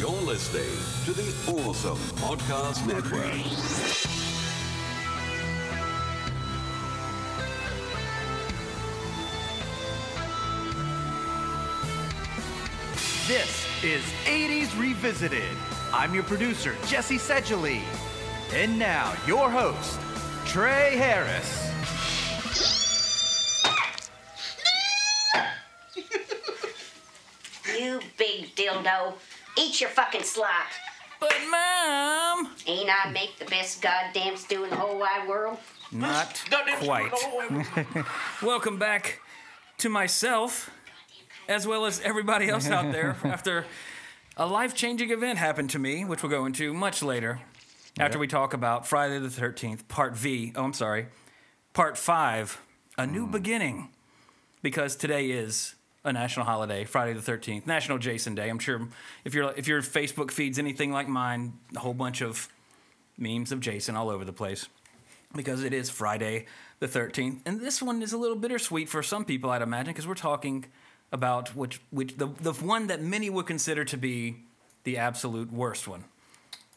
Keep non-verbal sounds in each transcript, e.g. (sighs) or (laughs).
You're listening to the Awesome Podcast Network. This is 80s Revisited. I'm your producer, Jesse Seidule. And now, your host, Trey Harris. You big dildo. Eat your fucking slop. But, Mom! Ain't I make the best goddamn stew in the whole wide world? Not quite. (laughs) Welcome back to myself, as well as everybody else out there, (laughs) after a life changing event happened to me, which we'll go into much later, after we talk about Friday the 13th, Part V. Oh, I'm sorry. Part 5, A New Beginning. Because today is a national holiday, Friday the 13th, National Jason Day. I'm sure if, your if your Facebook feed's anything like mine, a whole bunch of memes of Jason all over the place because it is Friday the 13th. And this one is a little bittersweet for some people, I'd imagine, because we're talking about which, which the, the one that many would consider to be the absolute worst one.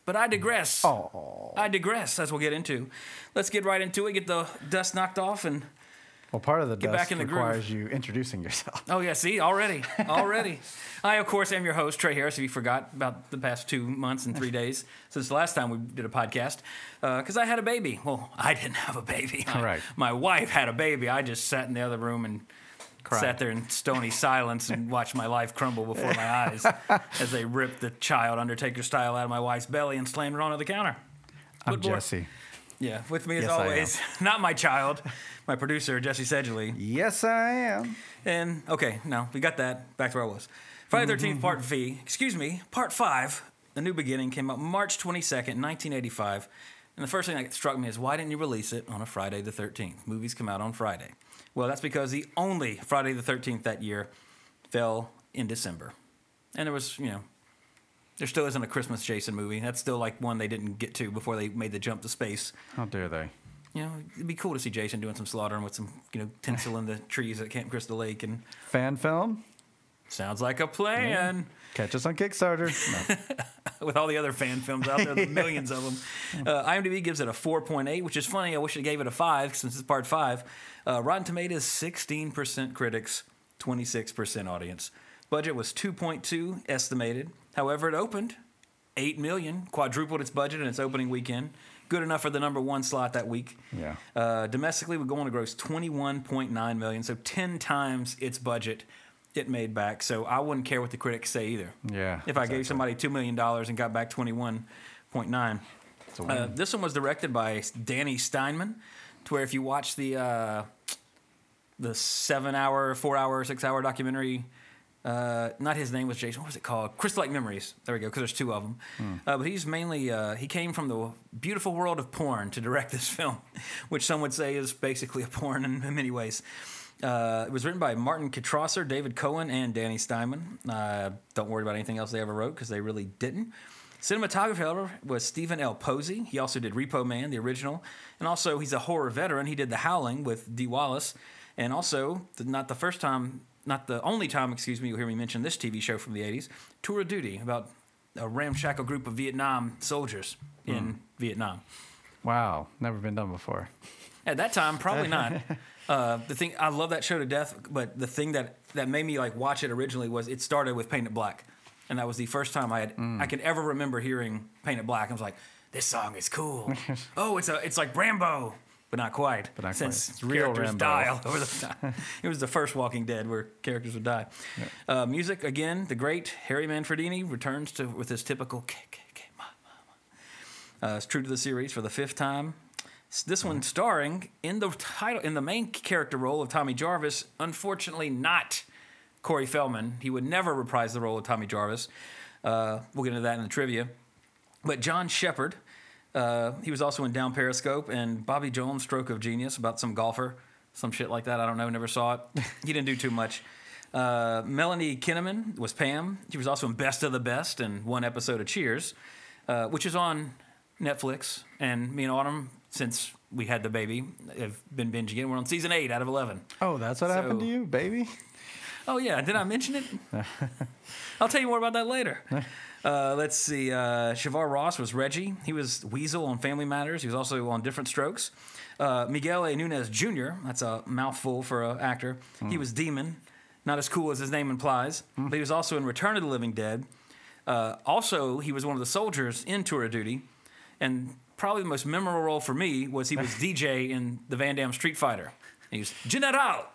But I digress. I digress, as we'll get into. Let's get right into it, get the dust knocked off, and Well, part of the Get dust back in the groove. requires you introducing yourself. Oh yeah, see already, (laughs) already. I of course am your host Trey Harris. If you forgot about the past two months and three (laughs) days since the last time we did a podcast, uh, because I had a baby. Well, I didn't have a baby. My- Right. My wife had a baby. I just sat in the other room and sat there in stony (laughs) silence and watched my life crumble before my eyes as they ripped the child Undertaker style out of my wife's belly and slammed it onto the counter. I'm boy. Jesse. Yeah, with me as Yes, always, (laughs) not my child, my producer Jesse Seidule. Yes, I am. And okay, no, we got that. Back to where I was. Friday Mm-hmm. Thirteenth Part V. Excuse me, Part Five. The New Beginning came out March twenty second, nineteen eighty five. And the first thing that struck me is why didn't you release it on a Friday the Thirteenth? Movies come out on Friday. Well, that's because the only Friday the Thirteenth that year fell in December, and there was you know. There still isn't a Christmas Jason movie. That's still like one they didn't get to before they made the jump to space. How dare they? You know, it'd be cool to see Jason doing some slaughtering with some, you know, tinsel in the (laughs) trees at Camp Crystal Lake and Fan film? Sounds like a plan. Catch us on Kickstarter. No. (laughs) With all the other fan films out there, the (laughs) millions of them. Uh, IMDb gives it a 4.8, which is funny. I wish it gave it a 5 since it's part 5. Uh, Rotten Tomatoes, 16% critics, 26% audience. Budget was 2.2 estimated. However, it opened 8 million, quadrupled its budget in its opening weekend. Good enough for the number one slot that week. Yeah. Uh, domestically, we're going to gross 21.9 million, so 10 times its budget it made back. So I wouldn't care what the critics say either. Yeah, If I exactly. gave somebody $2 million and got back 21.9. It's a Uh, this one was directed by Danny Steinmann, to where if you watch the uh, the seven hour, four hour, six hour documentary, uh, not his name was Jason. What was it called? Crystal Lake Memories. There we go. Because there's two of them. Hmm. Uh, but he's mainly uh, he came from the beautiful world of porn to direct this (laughs) film, which some would say is basically a porn in, in many ways. Uh, it was written by Martin Kitrosser, David Cohen, and Danny Steinmann. Uh, don't worry about anything else they ever wrote because they really didn't. Cinematographer however, was Stephen L. Posey. He also did Repo Man, the original, and also he's a horror veteran. He did The Howling with Dee Wallace, and also not the first time, not the only time, excuse me, you'll hear me mention this TV show from the '80s, Tour of Duty, about a ramshackle group of Vietnam soldiers in Vietnam. Wow. Never been done before. At that time, probably not. (laughs) Uh, the thing I love that show to death, but the thing that that made me like watch it originally was it started with Paint It Black, and that was the first time I had I can ever remember hearing Paint It Black. I was like, this song is cool. (laughs) oh, it's a it's like Rambo, but not quite. But not since quite. Characters Rambo. die all over the (laughs) time. it was the first Walking Dead where characters would die. Uh, music again, the great Harry Manfredini returns to with his typical K K K ma ma ma. Uh, it's true to the series for the fifth time. This one starring in the title in the main character role of Tommy Jarvis. Unfortunately, not Corey Feldman. He would never reprise the role of Tommy Jarvis. Uh, we'll get into that in the trivia. But John Shepherd, uh, he was also in Down Periscope and Bobby Jones' Stroke of Genius about some golfer, some shit like that. I don't know, never saw it. he didn't do too much. Uh, Melanie Kinnaman was Pam. She was also in Best of the Best and one episode of Cheers, uh, which is on Netflix. And me and Autumn, since we had the baby, have been binging it. We're on season eight out of 11. Oh, that's what happened to you, baby? Oh yeah, did I mention it? (laughs) I'll tell you more about that later. (laughs) Uh, let's see. Uh, Shavar Ross was Reggie. He was Weasel on Family Matters. He was also on Diff'rent Strokes. Uh, Miguel A. Nunez Jr. That's a mouthful for an actor. He was Demon. Not as cool as his name implies, but he was also in Return of the Living Dead. Uh, also, he was one of the soldiers in Tour of Duty, and probably the most memorable role for me was he was (laughs) DJ in the Van Damme Street Fighter. He was General.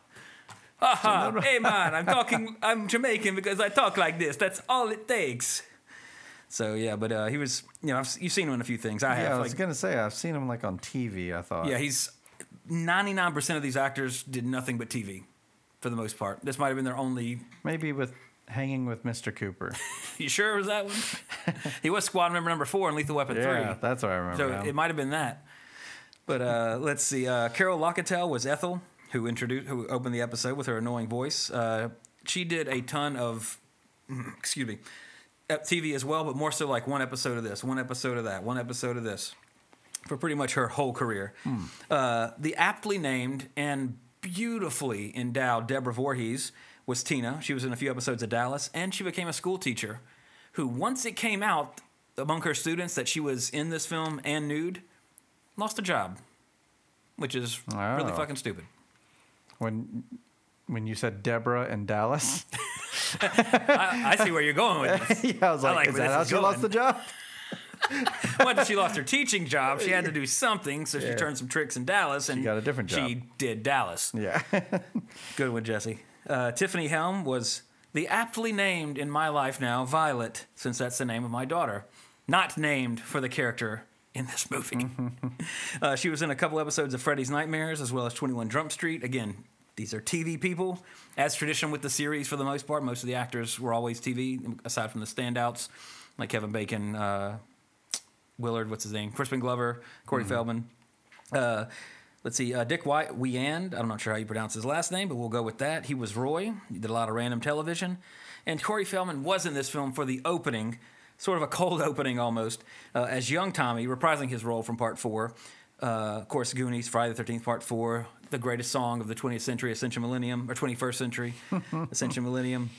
Haha, hey man, I'm talking, I'm Jamaican because I talk like this. That's all it takes. So yeah, but uh, he was, you know, I've, you've seen him in a few things. I have. I was like, gonna say I've seen him like on TV. I thought. yeah, he's 99% of these actors did nothing but TV for the most part. This might have been their only. maybe with hanging with Mr. Cooper. (laughs) You sure it was that one? (laughs) he was squad member number four in Lethal Weapon yeah, 3. that's what I remember. So now. it might have been that. But uh, let's see. Uh, Carol Locatell was Ethel, who introduced, who opened the episode with her annoying voice. Uh, she did a ton of, (clears throat) excuse me, TV as well, but more so like one episode of this, one episode of that, one episode of this, for pretty much her whole career. Uh, the aptly named and beautifully endowed Deborah Voorhees was Tina. She was in a few episodes of Dallas, and she became a school teacher who, once it came out among her students that she was in this film and nude, lost a job, which is really Oh. fucking stupid. when when you said Deborah and Dallas, (laughs) I, I see where you're going with this. (laughs) yeah, I was I like, like is where that this how is she lost the job? (laughs) Once she lost her teaching job, she had to do something, so she turned some tricks in Dallas, and she got a different job. She did Dallas. Yeah. Good one, Jesse. Uh, Tiffany Helm was the aptly named in my life now Violet, since that's the name of my daughter, not named for the character in this movie. uh, she was in a couple episodes of Freddy's Nightmares as well as 21 Jump Street. Again, these are TV people, as tradition with the series for the most part. Most of the actors were always TV, aside from the standouts like Kevin Bacon, uh, Willard, what's his name, Crispin Glover, Corey Feldman. Uh, let's see, uh, Dick White, Wieand. I'm not sure how you pronounce his last name, but we'll go with that. He was Roy. He did a lot of random television. And Corey Feldman was in this film for the opening, sort of a cold (laughs) opening almost, uh, as young Tommy, reprising his role from part four. Uh, of course, Goonies, Friday the 13th, part four, the greatest song of the 20th century, Ascension Millennium, or 21st century, (laughs) Ascension Millennium.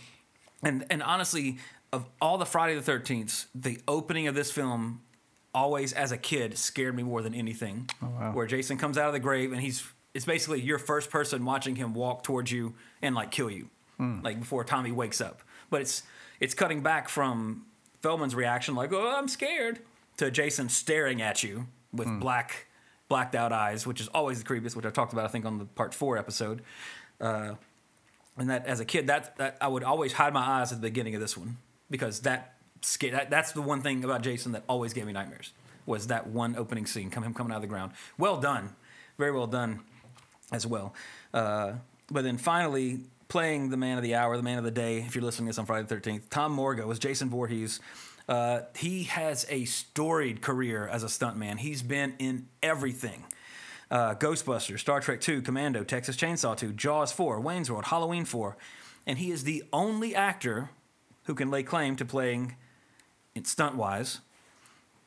And and honestly, of all the Friday the Thirteenth, the opening of this film always, as a kid, scared me more than anything. Oh, wow. Where Jason comes out of the grave and he's it's basically your first person watching him walk towards you and like kill you, hmm. like before Tommy wakes up. But it's it's cutting back from Feldman's reaction, like "Oh, I'm scared," to Jason staring at you with hmm. black blacked out eyes, which is always the creepiest, which I talked about I think on the part four episode. Uh, and that as a kid, that, that I would always hide my eyes at the beginning of this one because that, that that's the one thing about Jason that always gave me nightmares was that one opening scene, come him coming out of the ground. Well done, very well done, as well. Uh, but then finally, playing the man of the hour, the man of the day, if you're listening to this on Friday the Thirteenth, Tom Morga was Jason Voorhees. Uh, he has a storied career as a stuntman. He's been in everything uh, Ghostbusters, Star Trek II, Commando, Texas Chainsaw 2, Jaws 4, Wayne's World, Halloween 4. And he is the only actor who can lay claim to playing, in stunt wise,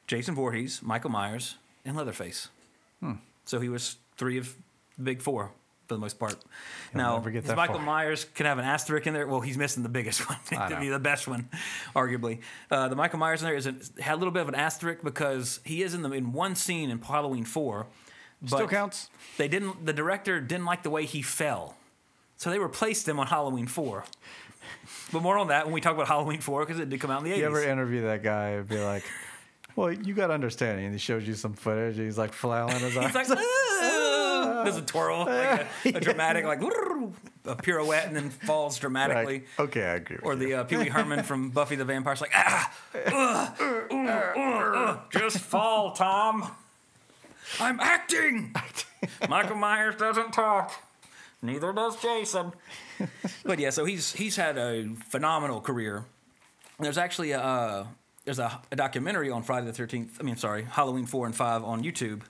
Jason Voorhees, Michael Myers, and Leatherface. So he was three of the big four for the most part. now, get that Michael far. Myers can have an asterisk in there. Well, he's missing the biggest (laughs) one, to be the best one, arguably. Uh, the Michael Myers in there is a, had a little bit of an asterisk because he is in the in one scene in Halloween four. Still but counts. They didn't. The director didn't like the way he fell, so they replaced him on Halloween four. But more on that when we talk about Halloween four because it did come out in the eighties. You ever interview that guy and be like, well, you got to understand. And he shows you some footage. And he's like flailing his (laughs) arms. He's like, (laughs) does a twirl, like a, a (laughs) dramatic, like (laughs) a pirouette, and then falls dramatically. Like, okay, I agree. Or you. the uh, Pee Wee Herman from Buffy the Vampire's like, ah, ooh, ooh, ugh, just fall, Tom. I'm acting. (laughs) Michael Myers doesn't talk. Neither does Jason. but yeah, so he's he's had a phenomenal career. There's actually a uh, there's a, a documentary on Friday the Thirteenth. I mean, sorry, Halloween four and five on YouTube,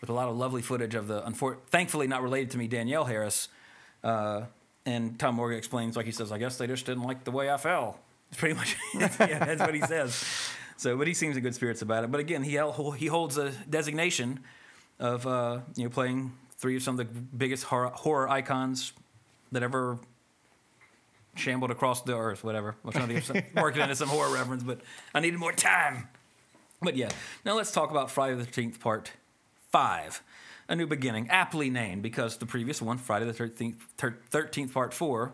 with a lot of lovely footage of the. Unfor- thankfully, not related to me, Danielle Harris. Uh, and Tom Morgan explains, like he says, I guess they just didn't like the way I fell. It's pretty much (laughs) yeah, that's what he says. So, but he seems in good spirits about it. But again, he he holds a designation of uh, you know playing three of some of the biggest horror, horror icons that ever shambled across the earth, whatever. I'm trying to get some, (laughs) working into some horror reference, but I needed more time. But yeah, now let's talk about Friday the 13th Part 5. A New Beginning, aptly named because the previous one, Friday the 13th, 13th Part 4,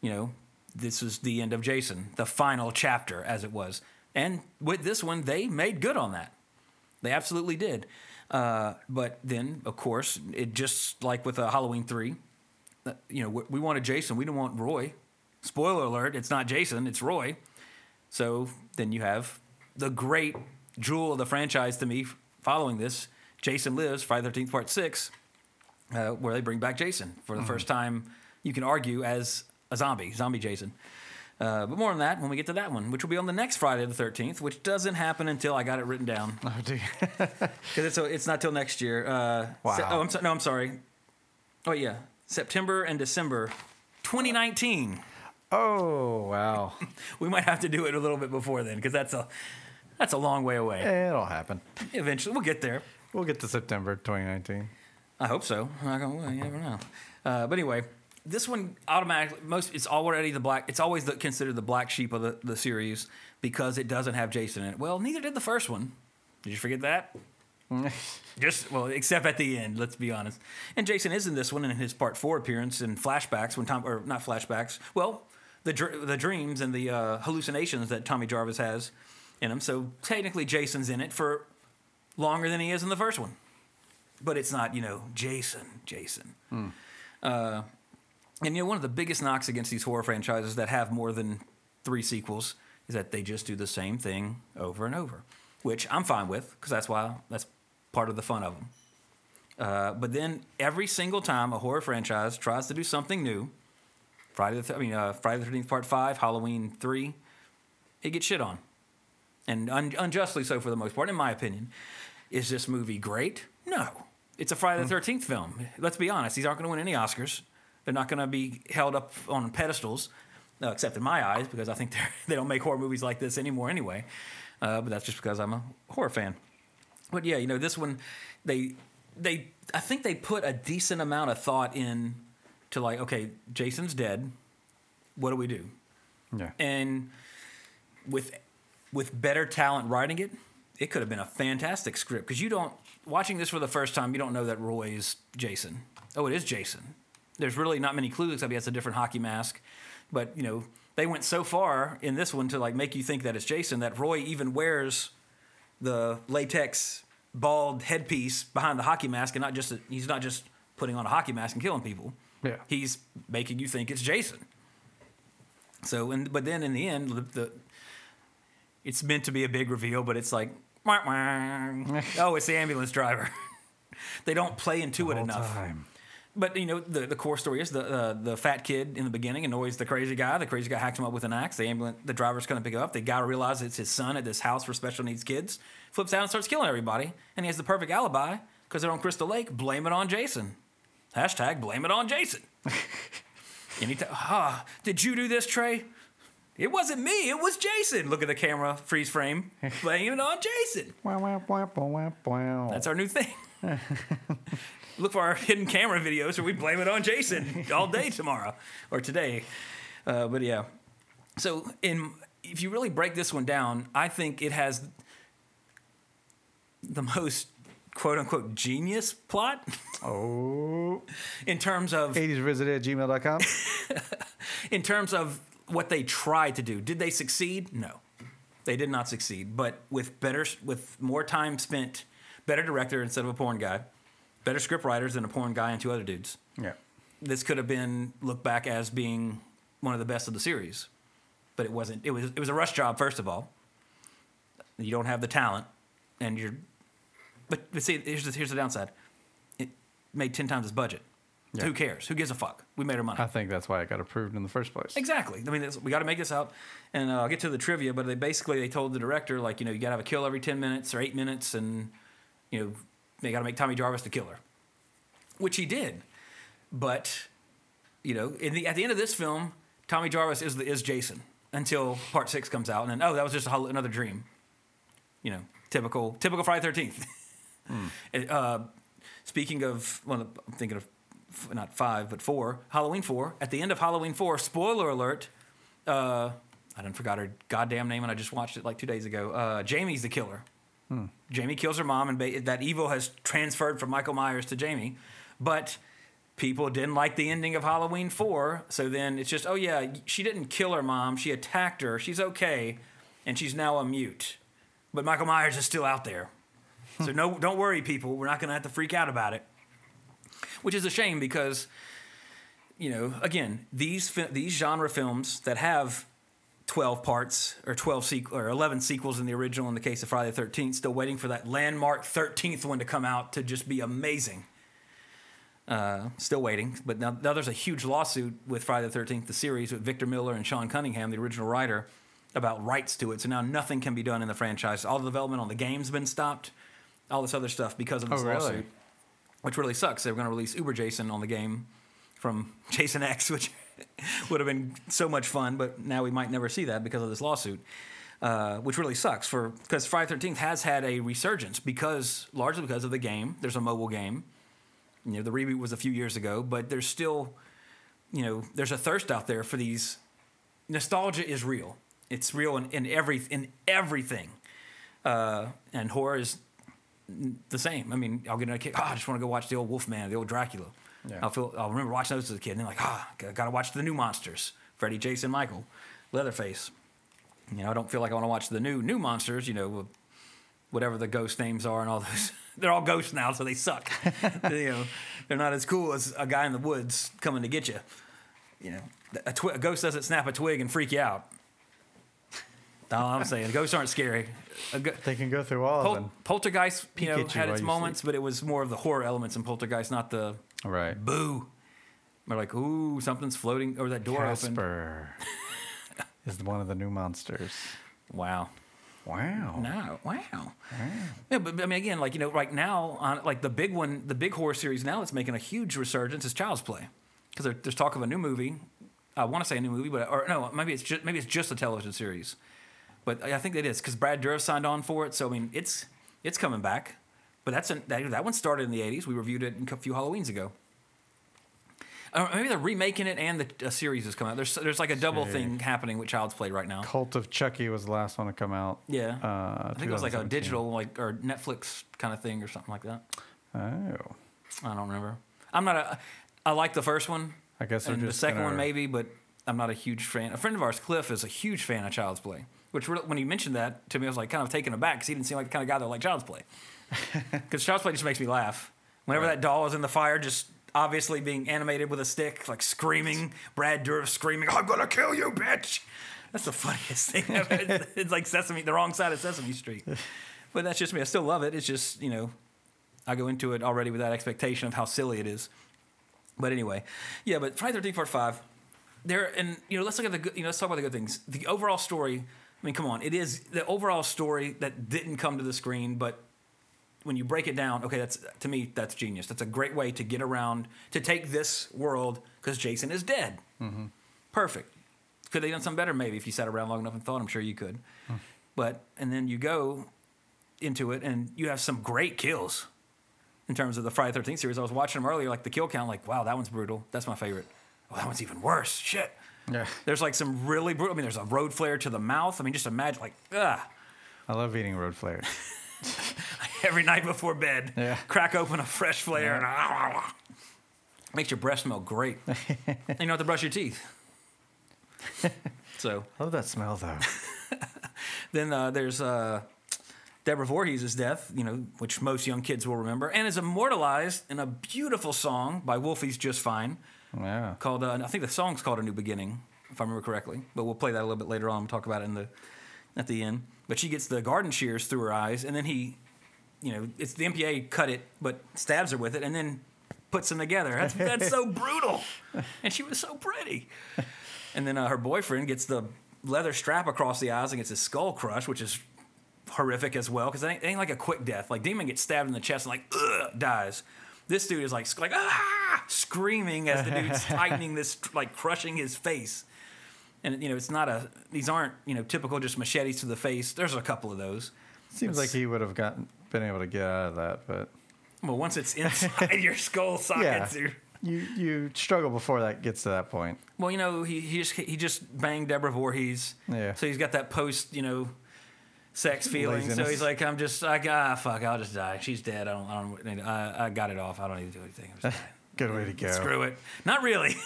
you know, this was the end of Jason, the final chapter, as it was. And with this one, they made good on that. They absolutely did. Uh, but then, of course, it just like with uh, Halloween 3, uh, you know, we, we wanted Jason, we didn't want Roy. Spoiler alert, it's not Jason, it's Roy. So then you have the great jewel of the franchise to me following this Jason Lives, Friday the 13th, Part 6, uh, where they bring back Jason for the first time, you can argue, as a zombie, zombie Jason. Uh, but more on that when we get to that one, which will be on the next Friday the 13th, which doesn't happen until I got it written down. Oh, dear. (laughs) Because it's, it's not till next year. Uh, Wow. Se- oh, I'm so, no, I'm sorry. Oh, yeah. September and December 2019. oh, wow. (laughs) We might have to do it a little bit before then because that's a, that's a long way away. It'll happen. Eventually, we'll get there. We'll get to September 2019. I hope so. I well, you never know. Uh, but anyway, this one automatically most it's already the black. It's always the, considered the black sheep of the, the series because it doesn't have Jason in it. Well, neither did the first one. Did you forget that? (laughs) Just well, except at the end. Let's be honest. And Jason is in this one in his part four appearance in flashbacks when Tom or not flashbacks. Well, the dr- the dreams and the uh, hallucinations that Tommy Jarvis has in him. So technically, Jason's in it for longer than he is in the first one. But it's not, you know, Jason, Jason. Uh, and you know, one of the biggest knocks against these horror franchises that have more than three sequels is that they just do the same thing over and over, which I'm fine with because that's why that's part of the fun of them. Uh, but then every single time a horror franchise tries to do something new, Friday the th- I mean uh, Friday the Thirteenth Part Five, Halloween Three, it gets shit on, and un- unjustly so for the most part, in my opinion. Is this movie great? No. It's a Friday the Thirteenth film. Let's be honest; these aren't going to win any Oscars. They're not going to be held up on pedestals, uh, except in my eyes, because I think (laughs) they're, don't make horror movies like this anymore anyway. Uh, but that's just because I'm a horror fan. But yeah, you know, this one, they they I think they put a decent amount of thought in to like, okay, Jason's dead. What do we do? Yeah. and with with better talent writing it, it could have been a fantastic script because you don't watching this for the first time, you don't know that Roy is Jason. Oh, it is Jason. There's really not many clues except he has a different hockey mask, but you know they went so far in this one to like make you think that it's Jason that Roy even wears the latex bald headpiece behind the hockey mask and not just he's not just putting on a hockey mask and killing people. Yeah. He's making you think it's Jason. So, and but then in the end, the, the it's meant to be a big reveal, but it's like. Oh, it's the ambulance driver. (laughs) they don't play into it enough. time. But you know, the, the core story is the uh, the fat kid in the beginning annoys the crazy guy. The crazy guy hacks him up with an axe. The ambulance, the driver's going to pick him up. The guy realizes it's his son at this house for special needs kids. Flips out and starts killing everybody. And he has the perfect alibi because they're on Crystal Lake. Blame it on Jason. Hashtag blame it on Jason. (laughs) Anytime, ah, did you do this, Trey? It wasn't me. It was Jason. Look at the camera, freeze frame. (laughs) Blame it on Jason. Wow, wow, wow, wow, wow, wow. That's our new thing. (laughs) Look for our hidden camera videos, or we blame it on Jason all day tomorrow or today. Uh, but yeah, so in if you really break this one down, I think it has the most quote unquote genius plot Oh. (laughs) in terms of 80s visited at gmail.com. in terms of what they tried to do. Did they succeed? No, they did not succeed. But with better, with more time spent, better director instead of a porn guy, better script writers than a porn guy and two other dudes. yeah. This could have been looked back as being one of the best of the series, but it wasn't. It was it was a rush job first of all. You don't have the talent, and you're. But, but see, here's the, here's the downside. It made ten times its budget. Yeah. Who cares? Who gives a fuck? We made our money. I think that's why it got approved in the first place. Exactly. I mean, we got to make this out, and uh, I'll get to the trivia. But they basically they told the director like, you know, you got to have a kill every ten minutes or eight minutes, and you know, they got to make Tommy Jarvis the killer, which he did. But you know, in the, at the end of this film, Tommy Jarvis is the, is Jason until Part Six comes out, and then oh, that was just another dream. You know, typical typical Friday Thirteenth. (laughs) Uh, speaking of, well, I'm thinking of f- not five, but four, Halloween four. At the end of Halloween four, spoiler alert. Uh, I done forgot her goddamn name, and I just watched it like two days ago. Uh, Jamie's the killer. Jamie kills her mom, and ba- that evil has transferred from Michael Myers to Jamie. But people didn't like the ending of Halloween 4, so then it's just, oh yeah, she didn't kill her mom, she attacked her, she's okay, and she's now a mute. But Michael Myers is still out there. So no, don't worry, people. We're not going to have to freak out about it. Which is a shame because, you know, again, these these genre films that have 12 parts or 12 sequ- or 11 sequels in the original in the case of Friday the 13th, still waiting for that landmark 13th one to come out to just be amazing. Uh, still waiting, but now, now there's a huge lawsuit with Friday the 13th, the series, with Victor Miller and Sean Cunningham, the original writer, about rights to it. So now nothing can be done in the franchise. All the development on the game's been stopped, all this other stuff because of this Oh, really? lawsuit, which really sucks. They were going to release Uber Jason on the game from (laughs) Jason X, which (laughs) would have been so much fun, but now we might never see that because of this lawsuit. Uh, which really sucks for because Friday Thirteenth has had a resurgence because largely because of the game. There's a mobile game. You know, the reboot was a few years ago, but there's still, you know, there's a thirst out there for these. Nostalgia is real. It's real in, in every in everything, uh, and horror is the same. I mean, I'll get in a kick. Oh, I just want to go watch the old Wolfman, the old Dracula. Yeah. I'll feel. I'll remember watching those as a kid, and then like, ah, got to watch the new monsters: Freddy, Jason, Michael, Leatherface. You know, I don't feel like I want to watch the new new monsters. You know, whatever the ghost names are and all those. (laughs) They're all ghosts now, so they suck. (laughs) you know, they're not as cool as a guy in the woods coming to get you. You know, a, twi- a ghost doesn't snap a twig and freak you out. That's all I'm saying. Ghosts aren't scary. Go- They can go through all of them. Poltergeist, you Peek know, you had its moments, but it was more of the horror elements in Poltergeist, not the Right. boo. We're like, ooh, something's floating, or that door opened. Casper is one of the new monsters. Wow. Wow. No, wow. Yeah, but, but I mean, again, like you know, right now, on like the big one, the big horror series now that's making a huge resurgence is Child's Play, because there's talk of a new movie. I want to say a new movie, but or no, maybe it's just maybe it's just a television series, but I think it is because Brad Dourif signed on for it. So I mean, it's it's coming back. But that's an, that, that one started in the '80s. We reviewed it a few Halloweens ago. Or maybe they're remaking it and the a series is coming out. There's there's like a double thing happening with Child's Play right now. Cult of Chucky was the last one to come out. Yeah, Uh, I think it was like a digital, like or Netflix kind of thing or something like that. Oh. I don't remember. I'm not a. I like the first one. I guess and the second one gonna- maybe, but I'm not a huge fan. A friend of ours, Cliff, is a huge fan of Child's Play. Which really- when he mentioned that to me, I was like kind of taken aback because he didn't seem like the kind of guy that liked Child's Play. (laughs) Because Child's Play just makes me laugh. Whenever that doll is in the fire, just obviously being animated with a stick, like screaming, Brad Dourif screaming, "I'm gonna kill you, bitch!" That's the funniest thing ever. It's, (laughs) it's like Sesame, the wrong side of Sesame Street. But that's just me. I still love it. It's just you know, I go into it already with that expectation of how silly it is. But anyway, yeah. But Friday Thirteenth Part Five, there and you know, let's look at the good. You know, let's talk about the good things. The overall story. I mean, come on, it is the overall story that didn't come to the screen, but when you break it down, okay, that's to me that's genius. That's a great way to get around to take this world because Jason is dead. Mm-hmm. Perfect. Could they done something better? Maybe if you sat around long enough and thought, I'm sure you could. Hmm. But and then you go into it and you have some great kills in terms of the Friday Thirteenth series. I was watching them earlier, like the kill count, like wow, that one's brutal. That's my favorite. Oh, that one's even worse. Shit. Yeah. There's like some really brutal. I mean, there's a road flare to the mouth. I mean, just imagine like ah. I love eating road flares. (laughs) every night before bed. Yeah. Crack open a fresh flare and ah, (laughs) makes your breath smell great. (laughs) and you don't have to brush your teeth. so I love that smell though. then uh, there's uh, Deborah Voorhees' death, you know, which most young kids will remember, and is immortalized in a beautiful song by Wolfie's Just Fine Yeah. called, uh, I think the song's called A New Beginning, if I remember correctly. But we'll play that a little bit later on. We'll talk about it in the at the end. But she gets the garden shears through her eyes, and then he, you know, it's the MPA cut it, but stabs her with it, and then puts them together. That's, that's so (laughs) brutal. And she was so pretty. And then uh, her boyfriend gets the leather strap across the eyes and gets his skull crushed, which is horrific as well because it ain't, it ain't like a quick death. Like Demon gets stabbed in the chest and like ugh, dies. This dude is like like ah, screaming as the dude's (laughs) tightening this, like crushing his face. And you know, it's not a. These aren't you know typical just machetes to the face. There's a couple of those. Seems like he would have gotten been able to get out of that, but Well, once it's (laughs) inside your skull sockets, Yeah. you you struggle before that gets to that point. Well, you know, he he just he just banged Deborah Voorhees. Yeah. So he's got that post, you know, sex feeling. So he's like, I'm just like, ah, fuck, I'll just die. She's dead. I don't, I don't, need- I, I got it off. I don't need to do anything. I'm just (laughs) dying. Good way to go. Screw it. Not really.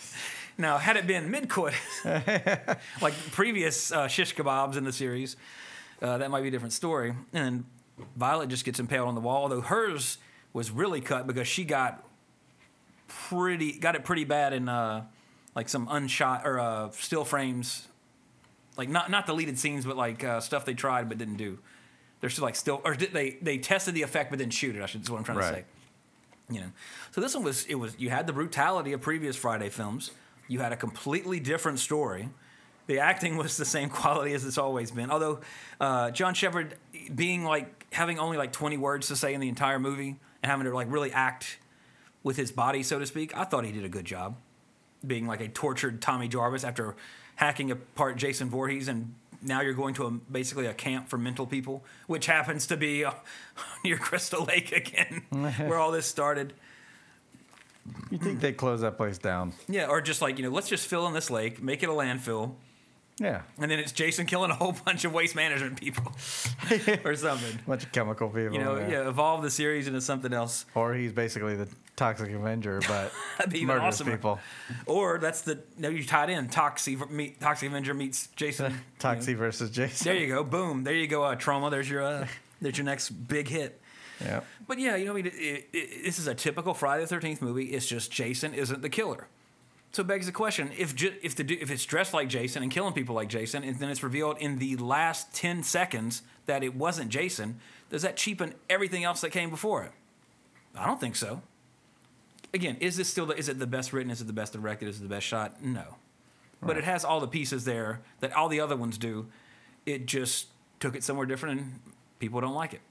(laughs) now, had it been mid coitus, (laughs) like previous uh, shish kebabs in the series, uh, that might be a different story. And Violet just gets impaled on the wall, although hers was really cut because she got pretty got it pretty bad in uh, like some unshot or uh, still frames, like not not deleted scenes, but like uh, stuff they tried but didn't do. They're still like still or did they they tested the effect but didn't shoot it. I should. Is what I'm trying to say. You know, so this one was it was you had the brutality of previous Friday films. You had a completely different story. The acting was the same (laughs) quality as it's always been. Although uh, John Shepherd being like having only like 20 words to say in the entire movie and having to like really act with his body, so to speak, I thought he did a good job. Being like a tortured Tommy Jarvis after hacking apart Jason Voorhees, and now you're going to a, basically a camp for mental people, which happens to be uh, (laughs) near Crystal Lake again, (laughs) where all this started. You think they close that place down? Yeah, or just like you know, let's just fill in this lake, make it a landfill, Yeah. and then it's Jason killing a whole (laughs) bunch of waste management people (laughs) or something. A bunch of chemical people. You know, in yeah, evolve the series into something else. Or he's basically the Toxic Avenger, (laughs) but murders awesomer. people. Or that's the no, you tied in Toxic meet, Toxic Avenger meets Jason. you know. Versus Jason. There you go. Boom. There you go. Uh, Troma. There's your uh, there's your next big hit. Yeah. But yeah, you know, I mean, it, it, it, this is a typical Friday the Thirteenth movie. It's just Jason isn't the killer. So it begs the question: if ju- if the if it's dressed like Jason and killing people like Jason, and then it's revealed in the last ten seconds that it wasn't Jason, does that cheapen everything else that came before it? I don't think so. Again, is this still the, is it the best written? Is it the best directed? Is it the best shot? No, but it has all the pieces there that all the other ones do. It just took it somewhere different, and people don't like it.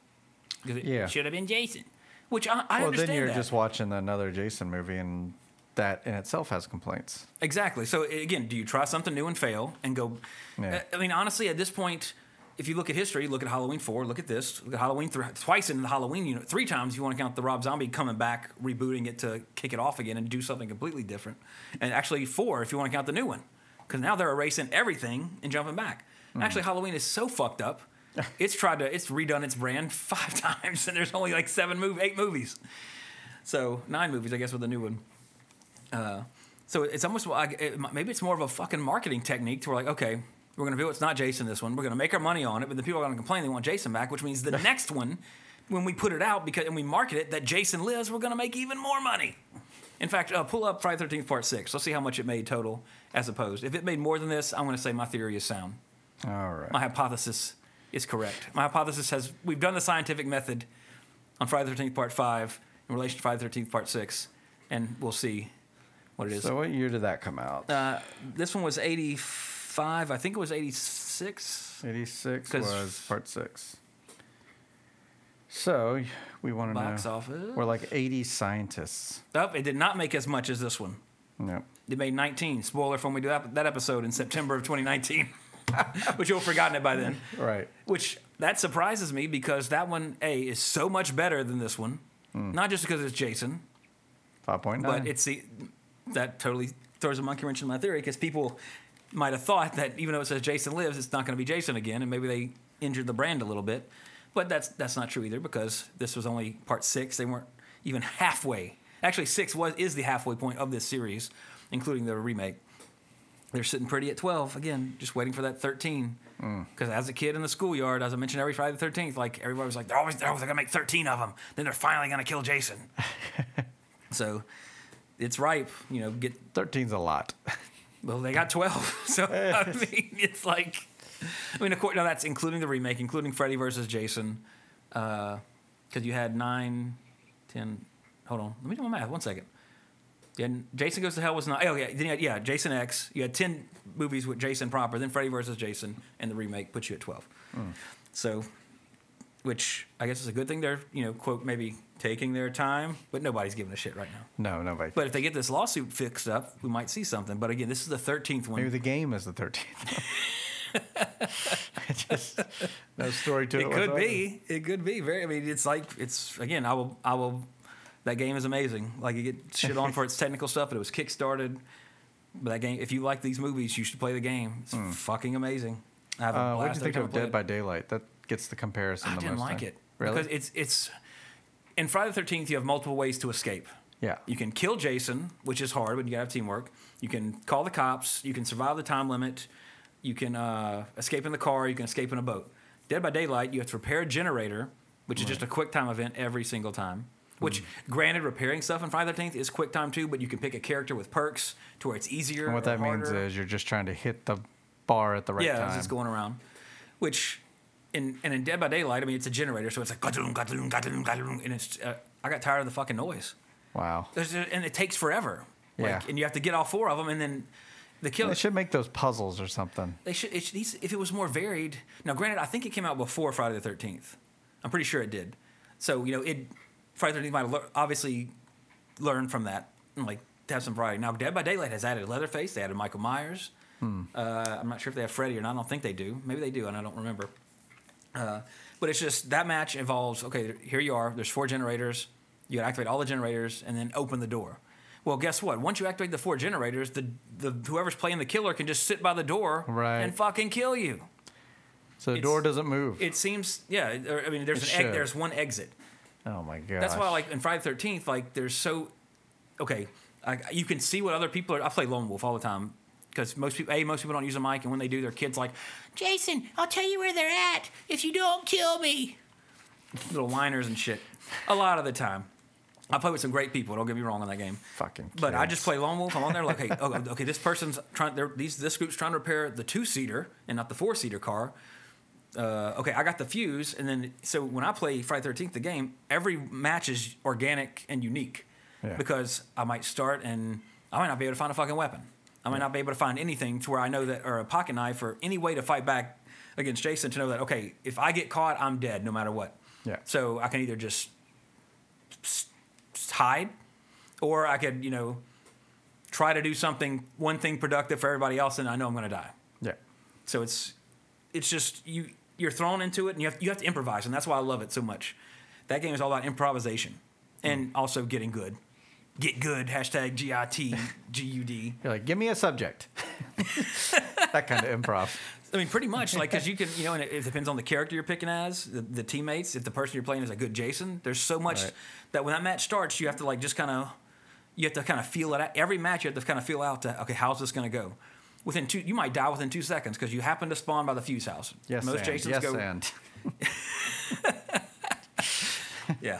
'Cause it Yeah. should have been Jason. Which I, I well, understand then you're that. just watching another Jason movie, and that in itself has complaints. Exactly. So again, do you try something new and fail and go? Yeah. I mean, honestly, at this point, if you look at history, look at Halloween four, look at this, look at Halloween three, twice in the Halloween unit, three times. If you want to count the Rob Zombie coming back, rebooting it to kick it off again and do something completely different, and actually four if you want to count the new one, because now they're erasing everything and jumping back. Hmm. Actually, Halloween is so fucked up. (laughs) It's tried to, it's redone its brand five (laughs) times, and there's only like seven move, eight movies. So nine movies, I guess, with the new one. Uh, so it's almost like it, maybe it's more of a fucking marketing technique to where like, okay, we're gonna reveal it's not Jason this one. We're gonna make our money on it, but the people are gonna complain they want Jason back, which means the next one, when we put it out because and we market it that Jason lives, we're gonna make even more money. In fact, uh, pull up Friday Thirteenth Part Six. Let's see how much it made total as opposed. If it made more than this, I'm gonna say my theory is sound. All right. My hypothesis is correct. My hypothesis has we've done the scientific method on Friday Thirteenth Part Five in relation to Friday Thirteenth Part Six, and we'll see what it is. so what year did that come out? Uh, this one was 85. I think it was eighty six. Eighty six was part six. So we want to Box know. office. We're like 80 scientists. Oh, it did not make as much as this one. Yep. It made 19. Spoiler from when we do that, that episode in September of 2019, which (laughs) you'll have forgotten it by then. Right. Which that surprises me because that one A is so much better than this one. Not just because it's Jason, 5.9. but it's the that totally throws a monkey wrench in my theory because people might have thought that even though it says Jason lives, it's not going to be Jason again, and maybe they injured the brand a little bit. But that's that's not true either because this was only part six. They weren't even halfway. Actually, six was is the halfway point of this series, including the remake. They're sitting pretty at twelve again, just waiting for that thirteen. Mm. Because as a kid in the schoolyard, as I mentioned every Friday the Thirteenth, like everybody was like, they're always they're, always gonna make thirteen of them. Then they're finally gonna kill Jason. (laughs) so it's ripe, you know. Get 13's a lot. well, they got 12. (laughs) So, I (laughs) mean, it's like, I mean, of course, no, that's including the remake, including Freddy versus Jason. Uh, because you had 9, 10, hold on, let me do my math, one second. Had Jason Goes to Hell was not, oh, yeah, then you had, yeah, Jason X. You had 10 movies with Jason proper, then Freddy versus Jason, and the remake put you at 12. Hmm. So, which I guess is a good thing they're, you know, quote, maybe taking their time, but nobody's giving a shit right now. No, nobody. But if they get this lawsuit fixed up, we might see something. But again, this is the 13th one. Maybe the game is the 13th. (laughs) (laughs) Just no story to it. it could be. It could be very. I mean, it's like it's again. I will. I will That game is amazing. Like you get shit on for its (laughs) technical stuff, but it was kickstarted. But that game, if you like these movies, you should play the game. It's fucking amazing. I have a Uh, what do you think of Dead by Daylight? That gets the comparison I the didn't most. like time. it Really? because it's it's in Friday the Thirteenth. You have multiple ways to escape. yeah. You can kill Jason, which is hard, but you gotta have teamwork. You can call the cops. You can survive the time limit. You can uh, escape in the car. You can escape in a boat. Dead by Daylight, you have to repair a generator, which is just a quick time event every single time. Which, Hmm. granted, repairing stuff in Friday the 13th is quick time too, but you can pick a character with perks to where it's easier. And what that means is you're just trying to hit the bar at the right time. yeah, it's going around. Which, in and in Dead by Daylight, I mean, it's a generator, so it's like gadaloom, gadaloom, gadaloom, gadaloom, and it's. Uh, I got tired of the fucking noise. wow. There's and it takes forever. Like, Yeah. And you have to get all four of them, and then the killer. They should make those puzzles or something. They should. It should if it was more varied. Now, granted, I think it came out before Friday the Thirteenth. I'm pretty sure it did. So you know, it Friday the Thirteenth might have lear- obviously learned from that and like to have some variety. Now, Dead by Daylight has added Leatherface. They added Michael Myers. Hmm. Uh, I'm not sure if they have Freddy or not. I don't think they do. Maybe they do, and I don't remember. Uh, but it's just that match involves okay. Here you are. There's four generators. You activate all the generators and then open the door. Well, guess what? Once you activate the four generators, the the whoever's playing the killer can just sit by the door Right. and fucking kill you. So the It's- door doesn't move. It seems, yeah. I mean, there's It an should. there's one exit. oh my god. That's why, like in Friday Thirteenth, like there's so okay. I, you can see what other people are. I play Lone Wolf all the time because most people, a most people don't use a mic, and when they do, their kids like, Jason, I'll tell you where they're at if you don't kill me. Little whiners and shit. A lot of the time, I play with some great people. Don't get me wrong on that game. fucking. But I just play lone wolf. I'm on there like, hey, oh, okay, this person's trying. These this group's trying to repair the two seater and not the four seater car. Uh, okay, I got the fuse, and then so when I play Friday Thirteenth, the game, every match is organic and unique Yeah. because I might start and I might not be able to find a fucking weapon. I might not be able to find anything to where I know that, or a pocket knife, or any way to fight back against Jason to know that okay, if I get caught, I'm dead no matter what. Yeah. So I can either just hide, or I could, you know, try to do something, one thing productive for everybody else, and I know I'm going to die. Yeah. So it's, it's just you, you're thrown into it, and you have you have to improvise, and that's why I love it so much. That game is all about improvisation, and mm. also getting good. Get good. Hashtag G I T G U D. You're like, give me a subject. (laughs) that kind of improv. I mean, pretty much, like, because you can, you know, and it, it depends on the character you're picking as, the, the teammates. If the person you're playing is a good Jason, there's so much Right. that when that match starts, you have to, like, just kind of, you have to kind of feel it out. Every match, you have to kind of feel out, to, okay, how's this going to go? Within two, you might die within two seconds because you happen to spawn by the fuse house. Yes, Most and. Jasons yes, go, and. (laughs) yeah.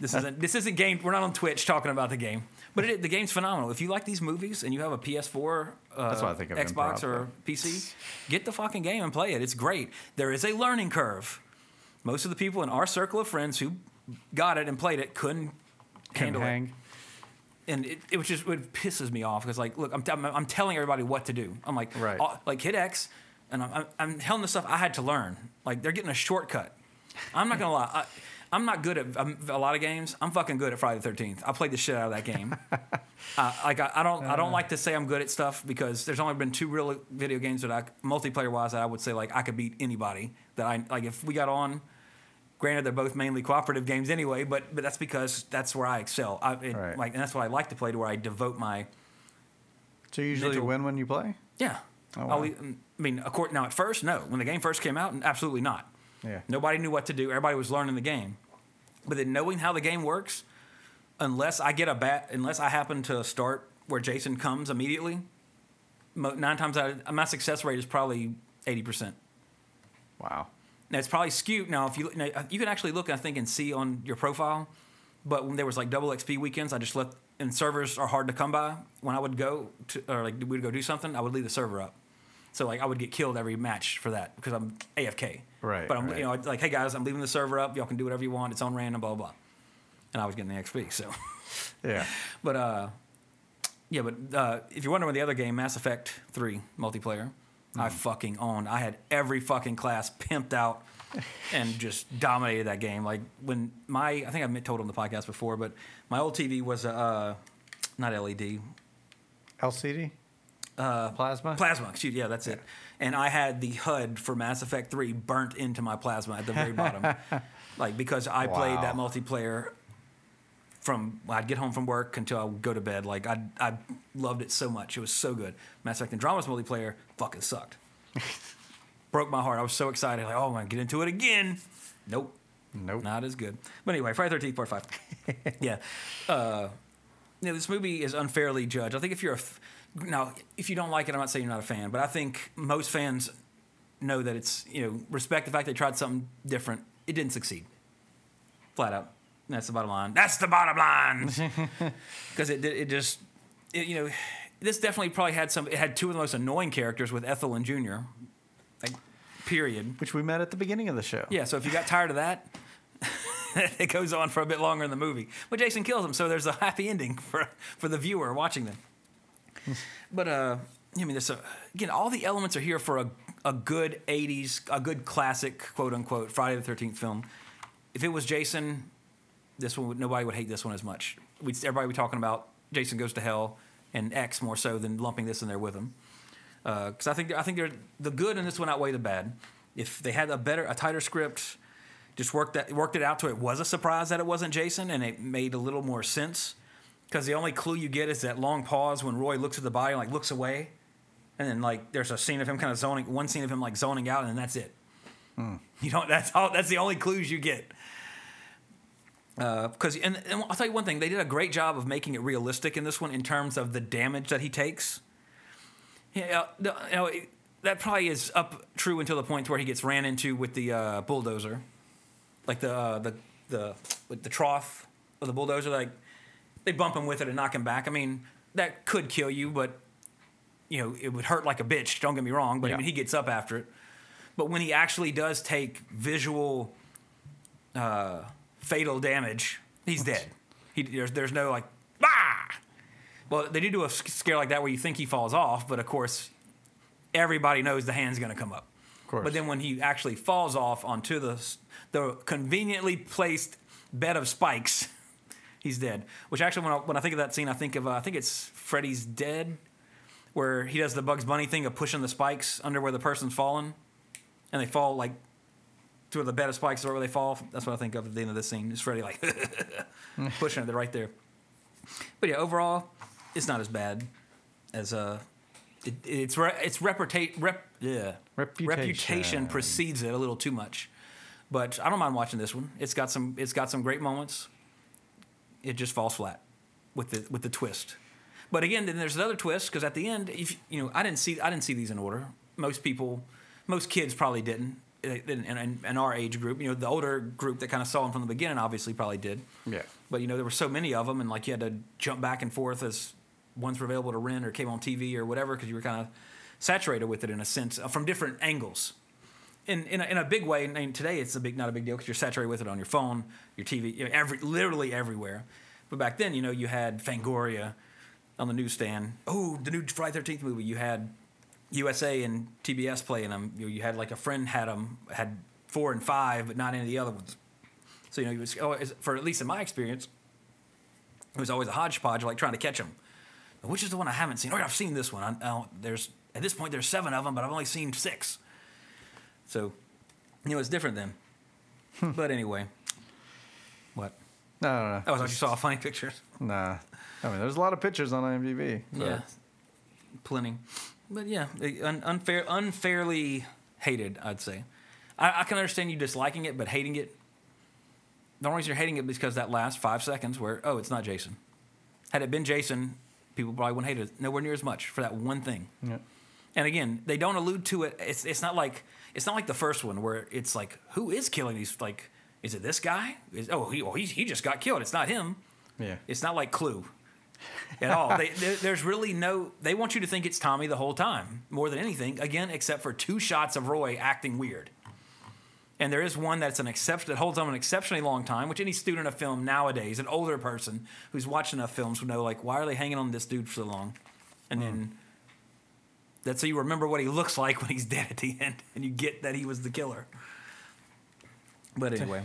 This isn't this isn't game. We're not on Twitch talking about the game, but it, the game's phenomenal. If you like these movies and you have a PS4, uh, That's what I think of Xbox improv, or. PC, get the fucking game and play it. It's great. There is a learning curve. Most of the people in our circle of friends who got it and played it couldn't Can handle it and it, it was just it pisses me off because like look I'm, I'm, I'm telling everybody what to do i'm like Right. like hit x and I'm, I'm, I'm telling the stuff i had to learn like they're getting a shortcut i'm not gonna lie I, i'm not good at um, a lot of games i'm fucking good at friday the 13th i played the shit out of that game (laughs) uh, like I, I don't i don't like to say i'm good at stuff because there's only been two real video games that i multiplayer wise that i would say like i could beat anybody that i like if we got on Granted, they're both mainly cooperative games anyway, but but that's because that's where I excel. I, it, Right. Like, and that's what I like to play, to where I devote my So you usually mental- win when you play? yeah. Oh, wow. I mean, of course, now at first, no. When the game first came out, absolutely not. Yeah. Nobody knew what to do. Everybody was learning the game. But then knowing how the game works, unless I get a bat, unless I happen to start where Jason comes immediately, nine times out of my success rate is probably eighty percent. Wow. Now it's probably skewed. Now if you now, you can actually look, I think, and see on your profile. But when there was like double XP weekends, I just left. And servers are hard to come by. When I would go to, or like we'd go do something, I would leave the server up. So like I would get killed every match for that because I'm AFK. Right, But I'm right. you know like hey guys, I'm leaving the server up. Y'all can do whatever you want. It's on random. Blah blah. blah. And I was getting the XP. So. Yeah. (laughs) But uh, yeah, but uh, if you're wondering the other game, Mass Effect Three multiplayer, I fucking owned. I had every fucking class pimped out and (laughs) just dominated that game. Like when my, I think I've told on the podcast before, but my old TV was a uh, not LED, LCD? Uh, Plasma? plasma. Excuse, yeah, that's it. And I had the HUD for Mass Effect Three burnt into my plasma at the very bottom, (laughs) like because I played that multiplayer from I'd get home from work until I would go to bed. Like I I loved it so much. It was so good. Mass Effect Andromeda's multiplayer fucking sucked. (laughs) Broke my heart. I was so excited. Like, oh, I'm gonna get into it again. Nope. Nope. Not as good. But anyway, Friday Thirteenth Part Five. (laughs) yeah. Uh, you know, this movie is unfairly judged. I think if you're a f- now, if you don't like it, I'm not saying you're not a fan, but I think most fans know that it's you know respect the fact they tried something different. It didn't succeed. Flat out. That's the bottom line. That's the bottom line. (laughs) Because it it just it, you know this definitely probably had some. It had two of the most annoying characters with Ethel and Junior. Like, period. Which we met at the beginning of the show. Yeah, so if you got tired of that, (laughs) it goes on for a bit longer in the movie. But Jason kills him, so there's a happy ending for for the viewer watching them. (laughs) but uh, I mean, a, again, all the elements are here for a a good '80s, a good classic, quote unquote, Friday the Thirteenth film. If it was Jason, this one nobody would hate this one as much. We'd everybody would be talking about Jason Goes to Hell and X more so than lumping this in there with him because I think I think the good in this one outweigh the bad. If they had a better, a tighter script, just worked that worked it out to it was a surprise that it wasn't Jason, and it made a little more sense. Because the only clue you get is that long pause when Roy looks at the body, and, like looks away, and then like there's a scene of him kind of zoning, one scene of him like zoning out, and then that's it. You don't. That's all. That's the only clues you get. Because and, and I'll tell you one thing, they did a great job of making it realistic in this one in terms of the damage that he takes. Yeah, the- you know, it- that probably is up true until the point where he gets ran into with the uh, bulldozer, like the uh, the the with the trough of the bulldozer. Like they bump him with it and knock him back. I mean, that could kill you, but you know it would hurt like a bitch. Don't get me wrong, but I mean he gets up after it. But when he actually does take visual uh, fatal damage, he's dead. He, there's there's no like ah. Well, they do do a scare like that where you think he falls off, but of course, everybody knows the hand's going to come up. Of course. But then when he actually falls off onto the the conveniently placed bed of spikes, (laughs) he's dead. Which actually, when I, when I think of that scene, I think of uh, I think it's Freddy's Dead, where he does the Bugs Bunny thing of pushing the spikes under where the person's fallen, and they fall like to where the bed of spikes right where they fall. That's what I think of at the end of this scene. Is Freddy like (laughs) pushing it They're right there. But yeah, overall, it's not as bad as uh, it, it's re- it's reputa- rep yeah Reputation. reputation precedes it a little too much. But I don't mind watching this one. It's got some it's got some great moments. It just falls flat with the with the twist. But again, then there's another twist because at the end, if you know, I didn't see I didn't see these in order. Most people, most kids probably didn't. In, in, in our age group, you know, the older group that kind of saw them from the beginning obviously probably did. Yeah. But you know, there were so many of them, and like you had to jump back and forth as ones were available to rent or came on TV or whatever because you were kind of saturated with it in a sense uh, from different angles. In in a, in a big way, mean, today it's a big not a big deal because you're saturated with it on your phone, your TV, you know, every literally everywhere. But back then, you know, you had Fangoria on the newsstand. Oh, the new Friday Thirteenth movie. You had USA and TBS playing them. You, you had like a friend had them had four and five, but not any of the other ones. So you know, it was always, for at least in my experience, it was always a hodgepodge, like trying to catch them. Which is the one I haven't seen? Oh, I've seen this one. I, I there's at this point there's seven of them, but I've only seen six. So, you know, it's different then. Hmm. but anyway, what? No, no, no. Oh, I thought you saw funny pictures. Nah. I mean, there's a lot of pictures on IMDb. Yeah, plenty. But yeah, eh, un- unfair, unfairly hated. I'd say. I, I can understand you disliking it, but hating it. The only reason you're hating it is because that last five seconds where oh, it's not Jason. Had it been Jason, people probably wouldn't hate it nowhere near as much for that one thing. Yeah. And again, they don't allude to it. It's it's not like it's not like the first one where it's like who is killing these? Like, is it this guy? Is, oh, he, well, he he just got killed. It's not him. Yeah. It's not like Clue at all. they, (laughs) there, there's really no. They want you to think it's Tommy the whole time, more than anything. Again, except for two shots of Roy acting weird. And there is one that's an exception that holds on an exceptionally long time, which any student of film nowadays, an older person who's watched enough films would know. Like, why are they hanging on this dude for so long? And then that's so you remember what he looks like when he's (laughs) dead at the end, and you get that he was the killer. But anyway,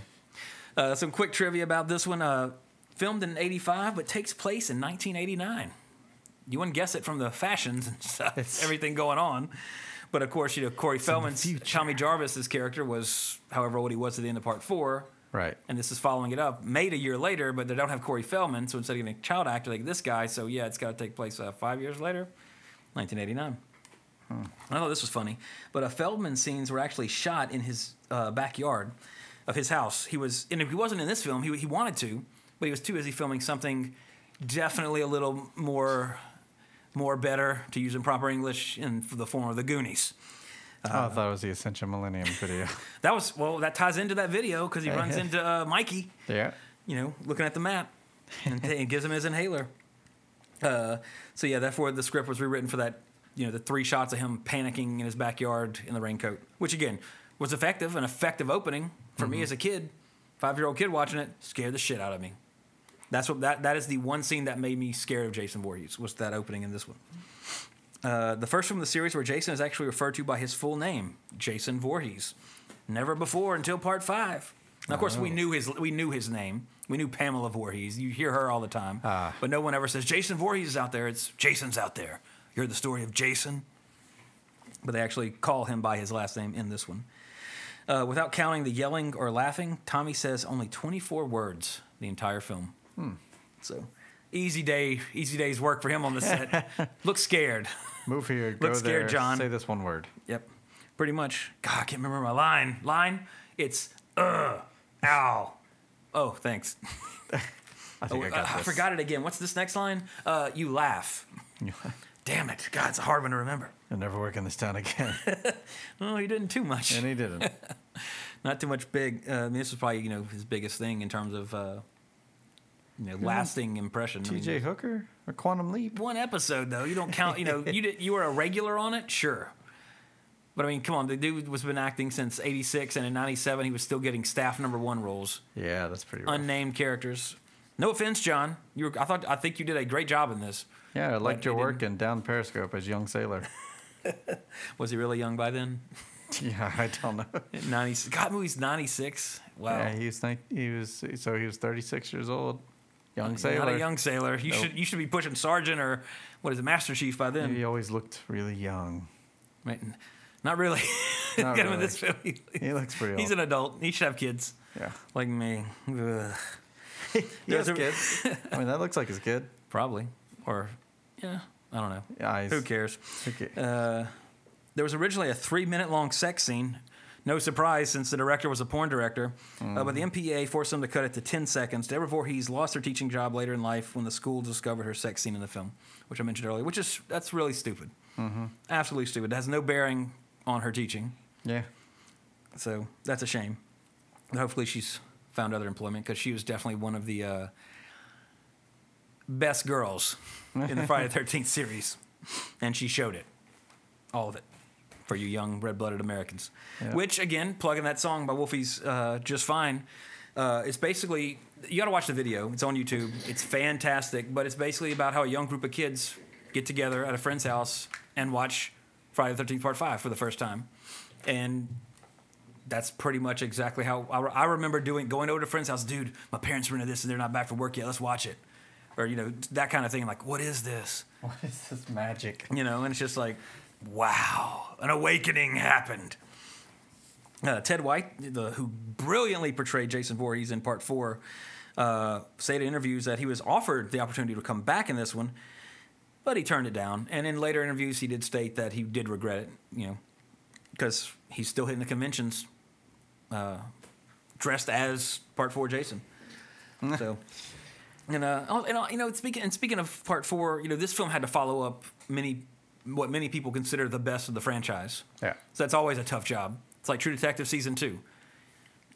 uh, some quick trivia about this one. Uh, filmed in '85, but takes place in 1989. You wouldn't guess it from the fashions and (laughs) stuff, everything going on. But of course, you know Corey Feldman's. Tommy Jarvis's character was, however old he was at the end of Part Four, Right. And this is following it up, made a year later, but they don't have Corey Feldman, so instead of getting a child actor like this guy, so yeah, it's got to take place uh, five years later, 1989. I thought this was funny, but uh, Feldman scenes were actually shot in his uh, backyard of his house. He was, and if he wasn't in this film, he, he wanted to, but he was too busy filming something definitely a little more, more better to use in proper English in the form of the Goonies. oh, I thought it was the Ascension Millennium video. (laughs) That was well, that ties into that video because he runs into uh, Mikey. yeah. you know, looking at the map and, (laughs) t- and gives him his inhaler. Uh, so yeah, therefore the script was rewritten for that, you know, the three shots of him panicking in his backyard in the raincoat, which again was effective, an effective opening for me as a kid, five year old kid watching it, scared the shit out of me. That's what that that is the one scene that made me scared of Jason Voorhees was that opening in this one. Uh, the first from the series where Jason is actually referred to by his full name, Jason Voorhees. Never before until part five. Now, of course, we knew his we knew his name. We knew Pamela Voorhees. You hear her all the time, Ah. but no one ever says Jason Voorhees is out there. It's Jason's out there. You heard the story of Jason, but they actually call him by his last name in this one. Uh, without counting the yelling or laughing, Tommy says only 24 words the entire film. So, easy day, easy day's work for him on the set. (laughs) Look scared. Move here. Go Look scared, there. John. Say this one word. Yep, pretty much. God, I can't remember my line. Line? It's uh, ow. Oh, thanks. (laughs) I think I got Uh, I forgot it again. What's this next line? Uh, you laugh. (laughs) Damn it. God, it's a hard one to remember. You'll never work in this town again. (laughs) well, he didn't too much. and he didn't. (laughs) Not too much big. Uh, I mean, this was probably you know his biggest thing in terms of uh, you know lasting impression. I mean, T.J. Hooker or Quantum Leap. one episode though. You don't count. You know, you did, you were a regular on it, sure. But I mean, come on, the dude was been acting since '86, and in '97 he was still getting staff number one roles, Yeah, that's pretty rough. unnamed characters. No offense, John. You were, I thought I think you did a great job in this. Yeah, I liked your work in Down Periscope as young sailor. (laughs) Was he really young by then? (laughs) yeah, I don't know. (laughs) '90. God, movie's '96. Wow. Yeah, he was he was so he was 36 years old. Young sailor. Not a young sailor. You Nope. should you should be pushing sergeant or what is it, master chief by then. He always looked really young. Right. Not really. Not Get him in really. this film. He- looks pretty He's an adult. He should have kids. Yeah. Like me. He has a- kids. I mean, that looks like his kid. Probably. Or, yeah, I don't know. Eyes. Who cares? Okay. Uh, there was originally a three minute long sex scene. No surprise, since the director was a porn director. Uh, but the MPA forced them to cut it to 10 seconds. Deborah Voorhees lost her teaching job later in life when the school discovered her sex scene in the film, which I mentioned earlier, which is, that's really stupid. Absolutely stupid. It has no bearing on her teaching. yeah. So that's a shame. But hopefully she's found other employment because she was definitely one of the uh, best girls in the Friday (laughs) 13th series. And she showed it. All of it. For you young red blooded Americans. Yeah. Which, again, plugging that song by Wolfie's uh, Just Fine. Uh, it's basically, you got to watch the video. It's on YouTube. It's fantastic. But it's basically about how a young group of kids get together at a friend's house and watch Friday the 13th Part 5 for the first time. And that's pretty much exactly how I, I remember doing going over to a friend's house. Dude, my parents rented this and they're not back from work yet. Let's watch it, or you know that kind of thing. Like, what is this? (laughs) What is this magic? You know, and it's just like, wow, an awakening happened. Uh, Ted White, the, who brilliantly portrayed Jason Voorhees in Part Four, uh, said in interviews that he was offered the opportunity to come back in this one, but he turned it down. And in later interviews, he did state that he did regret it. You know, because he's still hitting the conventions, uh, dressed as Part Four Jason. (laughs) so, and uh, oh, and uh, you know, speaking and speaking of Part Four, you know, this film had to follow up many what many people consider the best of the franchise. Yeah. So that's always a tough job. It's like True Detective season two.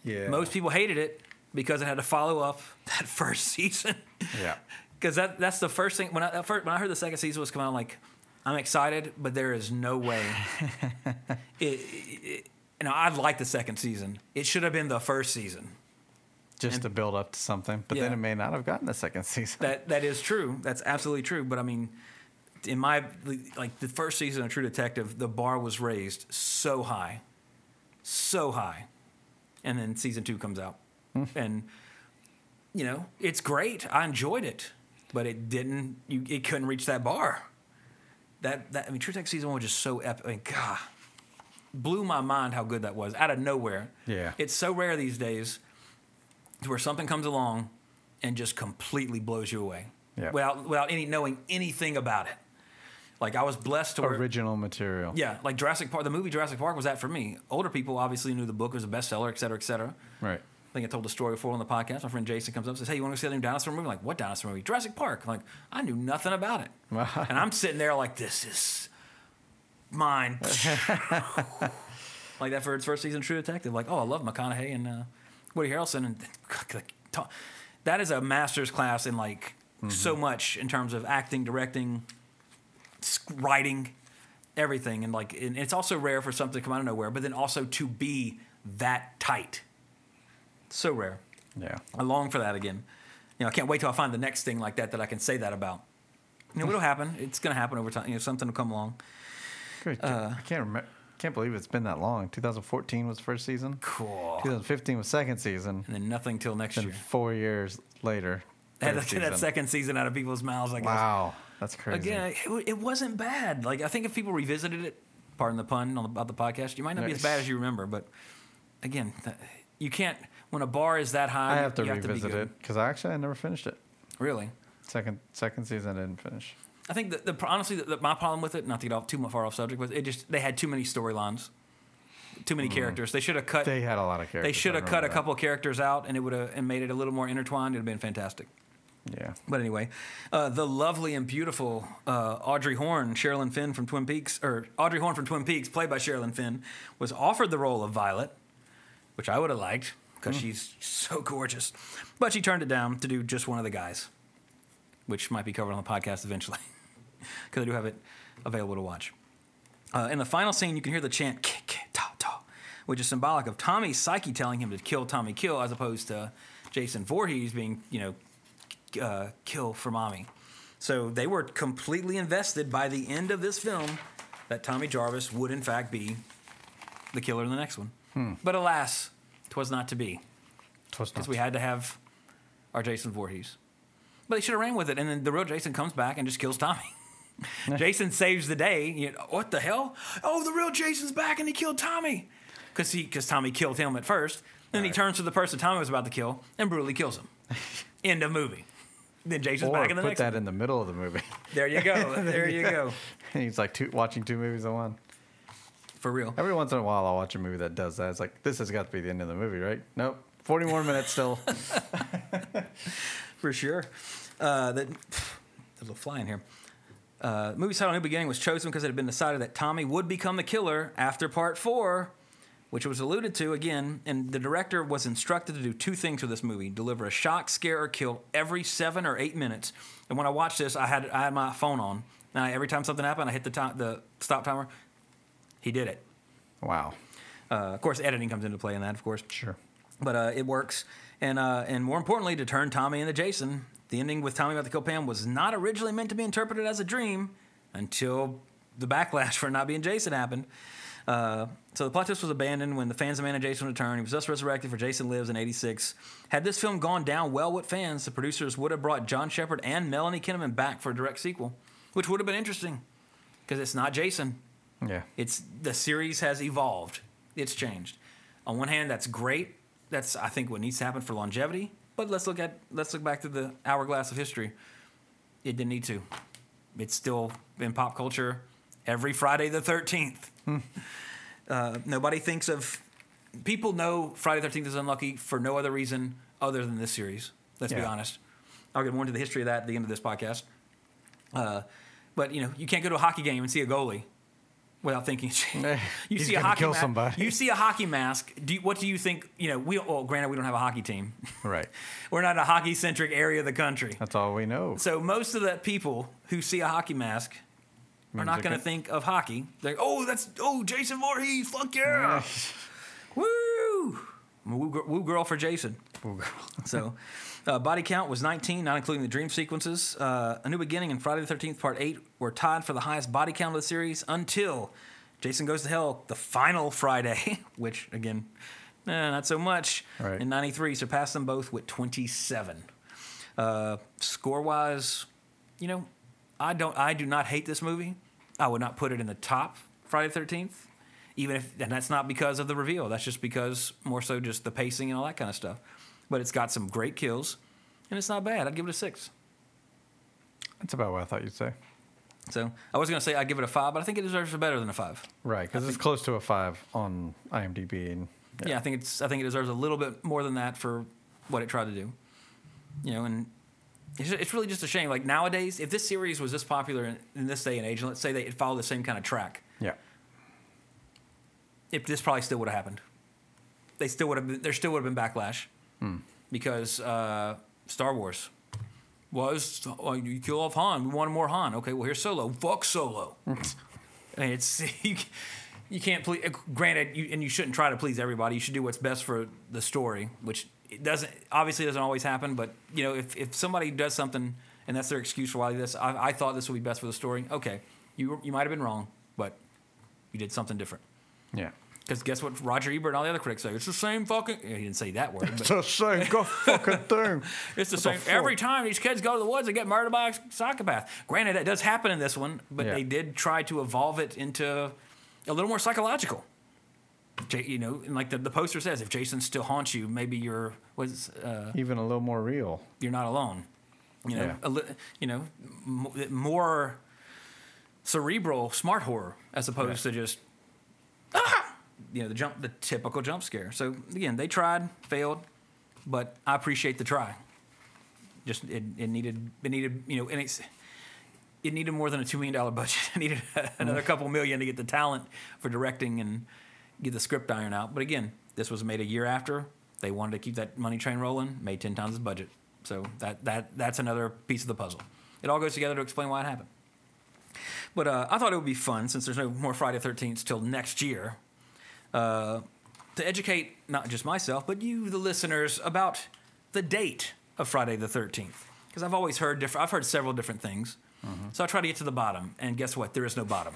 Yeah. Most people hated it because it had to follow up (laughs) that first season. Yeah. (laughs) Because that that's the first thing when I first, when I heard the second season was coming out, I'm like, I'm excited, but there is no way. (laughs) it, it, it- you know, I'd like the second season. It should have been the first season. Just to build up to something, but then it may not have gotten a second (laughs) season. That that is true. That's absolutely true. But I mean, in my like the first season of True Detective, the bar was raised so high, so high, and then season two comes out, hmm. and you know it's great. I enjoyed it, but it didn't. You it couldn't reach that bar. That that I mean, True Detective season one was just so epic. I mean, God, blew my mind how good that was out of nowhere. Yeah. it's so rare these days where something comes along and just completely blows you away Yeah. without without any knowing anything about it. Like I was blessed to where, Original material. yeah, like Jurassic Park. The movie Jurassic Park was that for me. Older people obviously knew the book was a bestseller, et cetera, et cetera. Right. I think I told the story before on the podcast. My friend Jason comes up and says, "Hey, you want to see that new dinosaur movie?" I'm like, "What dinosaur movie?" Jurassic Park. I'm like, I knew nothing about it, (laughs) and I'm sitting there like, "This is mine." (laughs) (laughs) like that for its first season, True Detective. Like, oh, I love McConaughey and uh, Woody Harrelson, and (laughs) that is a master's class in like so much in terms of acting, directing, writing, everything, and like, and it's also rare for something to come out of nowhere, but then also to be that tight. So rare. Yeah. I long for that again. You know, I can't wait till I find the next thing like that that I can say that about. You know, it'll happen. It's going to happen over time. You know, something will come along. Good. Uh, I can't remember. Can't believe it's been that long. 2014 was first season. Cool. 2015 was second season. And then nothing till next Then year. four years later. To get that (laughs) second season out of people's mouths. I guess. Wow, that's crazy. Again, it, it wasn't bad. Like I think if people revisited it, pardon the pun on the, about the podcast, you might not be as bad as you remember. But again, that, you can't. When a bar is that high, I have to revisit be good. it because I actually I never finished it. Really. Second second season I didn't finish. I think that the honestly the, the, my problem with it, not to get off too far off subject, was it just they had too many storylines, too many characters. They should have cut. Mm. They had a lot of characters. They should have cut a that. couple characters out, and it would have and made it a little more intertwined. It'd have been fantastic. Yeah. But anyway, uh, the lovely and beautiful uh, Audrey Horne, Sherilyn Fenn from Twin Peaks, or Audrey Horne from Twin Peaks, played by Sherilyn Fenn, was offered the role of Violet, which I would have liked because she's so gorgeous. But she turned it down to do just one of the guys, which might be covered on the podcast eventually (laughs) because I do have it available to watch. Uh, in the final scene, you can hear the chant "K K Ta Ta," which is symbolic of Tommy's psyche telling him to kill Tommy Kill, as opposed to Jason Voorhees being, you know, uh, kill for mommy. So they were completely invested by the end of this film that Tommy Jarvis would in fact be the killer in the next one. But alas, 'twas not to be Twas not. because we had to have our Jason Voorhees. But they should have ran with it, and then the real Jason comes back and just kills Tommy. (laughs) (laughs) Jason saves the day. You know, what the hell? Oh, the real Jason's back, and he killed Tommy because he because Tommy killed him at first. Then he turns to the person Tommy was about to kill and brutally kills him. (laughs) End of movie. Then Jason's or back in the put next. Put that one. in the middle of the movie. There you go. (laughs) There you go. He's like two, watching two movies in one. For real. Every once in a while, I'll watch a movie that does that. It's like this has got to be the end of the movie, right? Nope. Forty more minutes still. For sure. Uh, that (sighs) there's a fly in here. Uh, movie title New Beginning was chosen because it had been decided that Tommy would become the killer after part four, which was alluded to again. And the director was instructed to do two things with this movie: deliver a shock, scare, or kill every seven or eight minutes. And when I watched this, I had I had my phone on, and I, every time something happened, I hit the time, the stop timer. He did it. Wow. Uh, of course, editing comes into play in that, of course Sure. but uh, it works. And uh, and more importantly, to turn Tommy into Jason, the ending with Tommy about the Pam was not originally meant to be interpreted as a dream until the backlash for not being Jason happened. Uh, so the plot twist was abandoned when the fans demanded Jason return. He was thus resurrected for Jason Lives in '86. Had this film gone down well with fans, the producers would have brought John Shepherd and Melanie Kinnaman back for a direct sequel, which would have been interesting because it's not Jason. Yeah. It's the series has evolved. It's changed. On one hand, that's great. That's I think what needs to happen for longevity. But let's look at let's look back to the hourglass of history. It didn't need to. It's still in pop culture every Friday the thirteenth. (laughs) uh, nobody thinks of people know Friday the thirteenth is unlucky for no other reason other than this series. Let's be honest. I'll get more into the history of that at the end of this podcast. Uh, but you know, you can't go to a hockey game and see a goalie without thinking. Eh, you He's see a hockey kill ma- somebody. You see a hockey mask. Do you, what do you think? You know, we well, granted, we don't have a hockey team. (laughs) Right. We're not a hockey centric area of the country. That's all we know. So most of the people who see a hockey mask are Means not going to think of hockey. They're oh, that's oh, Jason Voorhees, fuck yeah, (laughs) woo, woo, gir- woo girl for Jason. Woo girl. So, (laughs) uh, body count was 19, not including the dream sequences. Uh, a New Beginning and Friday the 13th Part 8 were tied for the highest body count of the series until Jason Goes to Hell, the final Friday, (laughs) which, again, eh, not so much. Right. In 93, surpassed them both with 27. Uh, score wise, you know, I don't, I do not hate this movie. I would not put it in the top Friday the 13th, even if, and that's not because of the reveal. That's just because more so just the pacing and all that kind of stuff. But it's got some great kills, and it's not bad. I'd give it a six. That's about what I thought you'd say. So I was gonna say I'd give it a five, but I think it deserves a better than a five. Right, because it's close to a five on IMDb. And Yeah. I think it's I think it deserves a little bit more than that for what it tried to do. You know, and it's, it's really just a shame. Like nowadays, if this series was this popular in, in this day and age, and let's say they it followed the same kind of track, yeah. if this probably still would have happened. They still would have been, there still would have been backlash because uh, Star Wars was well, you kill off Han. We wanted more Han. Okay, well here's Solo. Fuck Solo. (laughs) I mean, it's (laughs) you, you can't please. Granted, you, and you shouldn't try to please everybody. You should do what's best for the story, which it doesn't obviously doesn't always happen. But you know, if if somebody does something and that's their excuse for why this, I, I thought this would be best for the story. Okay, you you might have been wrong, but you did something different. Yeah. Because guess what Roger Ebert and all the other critics say? It's the same fucking. He didn't say that word, It's but the same go fucking (laughs) thing. it's the What same. fuck? Every time these kids go to the woods, they get murdered by a psychopath. Granted, that does happen in this one, but Yeah. they did try to evolve it into a little more psychological. You know, and like the, the poster says, if Jason still haunts you, maybe you're was uh, Even a little more real. you're not alone. You know, Yeah. a li- you know, m- more cerebral, smart horror as opposed to just you know, the jump, the typical jump scare. So again, they tried, failed, but I appreciate the try. Just it, it needed, it needed, you know, and it's. It needed more than a two million dollar (laughs) budget. It needed (laughs) another couple million to get the talent for directing and get the script iron out. But again, this was made a year after they wanted to keep that money train rolling. Made ten times the budget, so that that that's another piece of the puzzle. It all goes together to explain why it happened. But uh, I thought it would be fun since there's no more Friday Thirteenth till next year uh, to educate not just myself but you, the listeners, about the date of Friday the Thirteenth. Because I've always heard different. I've heard several different things. So I try to get to the bottom, and guess what? There is no bottom.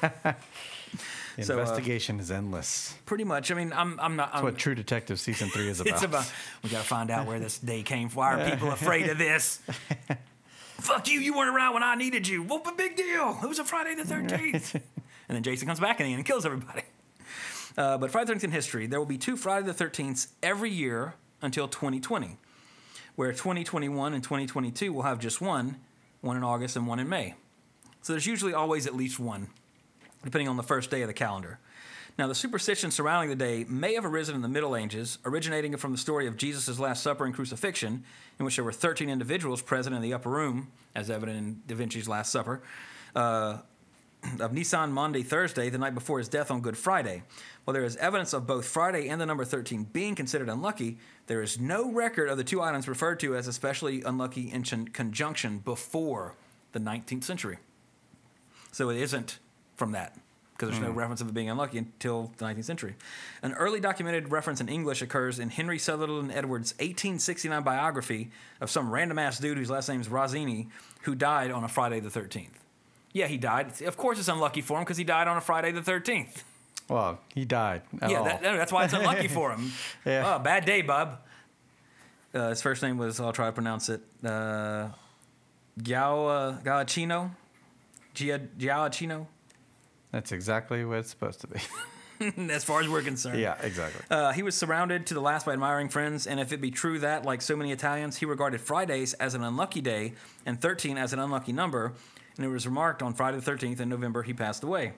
(laughs) So, uh, investigation is endless. Pretty much. I mean, I'm I'm not. That's I'm, what True Detective season three is (laughs) about. It's about we gotta find out where this day came from. Why are people (laughs) afraid of this? Fuck you! You weren't around when I needed you. Well, but big deal. It was a Friday the Thirteenth, and then Jason comes back in the end and kills everybody. Uh, but Friday the Thirteenth in history, there will be two Friday the Thirteenths every year until 2020, where 2021 and 2022 will have just one, one in August and one in May. So there's usually always at least one depending on the first day of the calendar. Now, the superstition surrounding the day may have arisen in the Middle Ages, originating from the story of Jesus' Last Supper and crucifixion, in which there were 13 individuals present in the upper room, as evident in Da Vinci's Last Supper, uh, (clears throat) of Nisan Monday, Thursday, the night before his death on Good Friday. While there is evidence of both Friday and the number 13 being considered unlucky, there is no record of the two items referred to as especially unlucky in con- conjunction before the 19th century. So it isn't from that because there's no hmm. reference of it being unlucky until the 19th century. An early documented reference in English occurs in Henry Sutherland Edwards' 1869 biography of some random ass dude whose last name is Rossini, who died on a Friday the 13th. Yeah, he died. Of course, it's unlucky for him because he died on a Friday the 13th. Well, he died. at Yeah, all. that, that's why it's unlucky for him. (laughs) Yeah. Oh, bad day, bub. Uh, his first name was, I'll try to pronounce it, uh, Giao, Giacchino? Gia- Giacchino? That's exactly what it's supposed to be. (laughs) as far as we're concerned. yeah, exactly. Uh, he was surrounded to the last by admiring friends, and if it be true that, like so many Italians, he regarded Fridays as an unlucky day and 13 as an unlucky number, and it was remarked on Friday the 13th in November he passed away.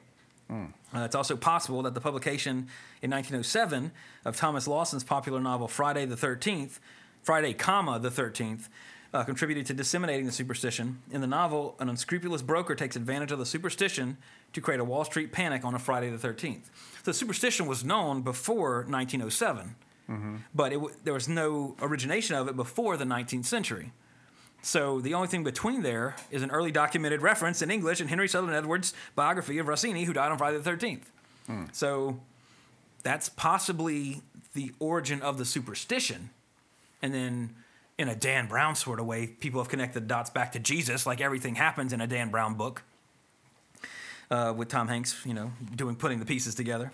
Uh, it's also possible that the publication in 1907 of Thomas Lawson's popular novel Friday the 13th, Friday, comma, the 13th, uh, contributed to disseminating the superstition. In the novel, an unscrupulous broker takes advantage of the superstition to create a Wall Street panic on a Friday the 13th. So the superstition was known before 1907, but it w- there was no origination of it before the 19th century. So the only thing between there is an early documented reference in English in Henry Sutherland Edwards' biography of Rossini, who died on Friday the 13th. So that's possibly the origin of the superstition. And then in a Dan Brown sort of way, people have connected the dots back to Jesus, like everything happens in a Dan Brown book. Uh, with Tom Hanks, you know, doing putting the pieces together.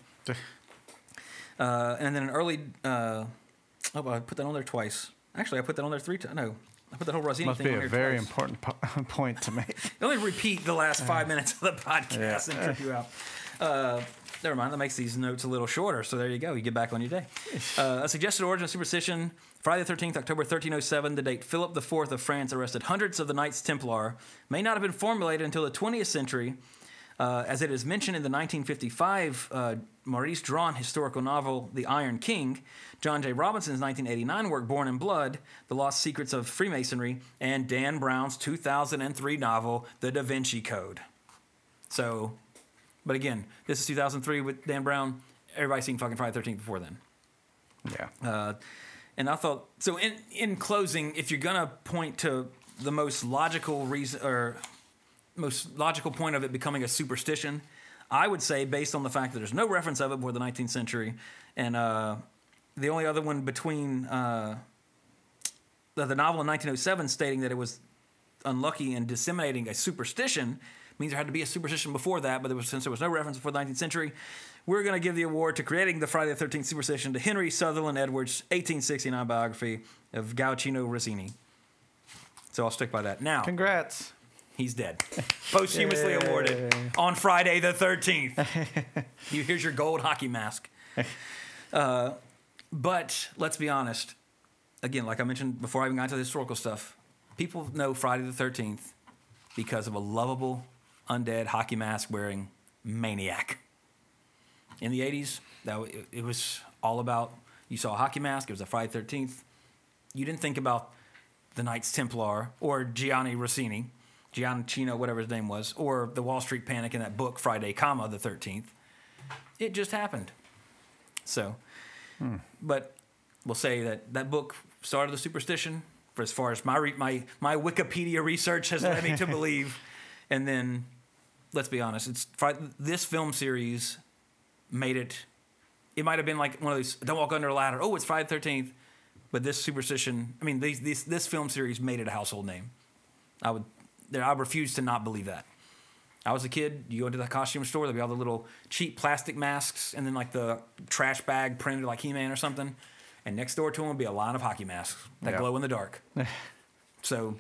Uh, and then an early, uh, oh, I put that on there twice. Actually, I put that on there three times. No, I put that whole Rossini Must thing be on a very twice. important po- (laughs) point to make. (laughs) You only repeat the last five minutes of the podcast and trip you out. Uh, never mind. That makes these notes a little shorter. So there you go. You get back on your day. Uh, a suggested origin of superstition: Friday the 13th, October 1307, the date Philip IV of France arrested hundreds of the Knights Templar, may not have been formulated until the 20th century, uh, as it is mentioned in the 1955 uh, Maurice Druon historical novel *The Iron King*, John J. Robinson's 1989 work *Born in Blood*, *The Lost Secrets of Freemasonry*, and Dan Brown's 2003 novel *The Da Vinci Code*. So, but again, this is 2003 with Dan Brown. Everybody's seen fucking Friday the 13th before then. Yeah. Uh, and I thought so. In in closing, if you're gonna point to the most logical reason or most logical point of it becoming a superstition, I would say based on the fact that there's no reference of it before the 19th century, and uh, the only other one between uh, the, the novel in 1907 stating that it was unlucky and disseminating a superstition means there had to be a superstition before that, but there was, since there was no reference before the 19th century, we're going to give the award to creating the Friday the 13th superstition to Henry Sutherland Edwards' 1869 biography of Gauchino Rossini. So I'll stick by that. Now, Congrats. He's dead. Posthumously awarded on Friday the 13th. (laughs) you, here's your gold hockey mask. (laughs) Uh, but let's be honest. Again, like I mentioned before I even got into the historical stuff, people know Friday the 13th because of a lovable, undead hockey mask wearing maniac. In the 80s, that it, it was all about you saw a hockey mask, it was a Friday the 13th. You didn't think about the Knights Templar or Gianni Rossini, Giancino, whatever his name was, or the Wall Street Panic in that book, Friday, comma, the 13th. It just happened. So, but we'll say that that book started the superstition for as far as my re- my my Wikipedia research has led me to (laughs) believe. And then, let's be honest, it's this film series made it. It might have been like one of those "Don't walk under a ladder." Oh, it's Friday the Thirteenth, but this superstition. I mean, these, this this film series made it a household name. I would, there, I refuse to not believe that. I was a kid. You go into the costume store, there'd be all the little cheap plastic masks, and then like the trash bag printed like He-Man or something. And next door to them would be a line of hockey masks that Yeah. glow in the dark. (laughs) so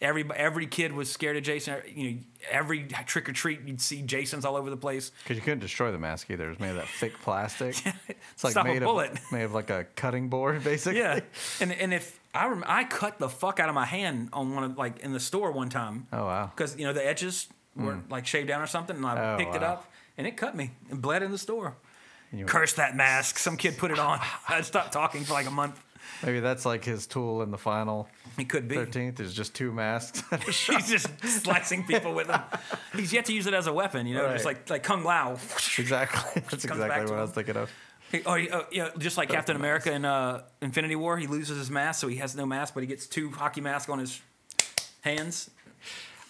every every kid was scared of Jason. You know, every trick or treat you'd see Jasons all over the place. Because you couldn't destroy the mask either. It was made of that thick plastic. (laughs) It's like Stop a made bullet. of made of like a cutting board, (laughs) basically. Yeah, and and if I rem- I cut the fuck out of my hand on one of like in the store one time. Oh wow. Because you know the edges weren't mm. like shaved down or something, and I Oh, picked it up and it cut me and bled in the store. Curse that mask! Some kid put it on. (laughs) I stopped talking for like a month. Maybe that's like his tool in the final It could be. thirteenth. Is just two masks. (laughs) (laughs) He's just slicing people with them. He's yet to use it as a weapon, you know, just like like Kung Lao. exactly. That's exactly what I was him. thinking of. Oh, oh, yeah, just like Captain America in uh, Infinity War, he loses his mask, so he has no mask, but he gets two hockey masks on his hands.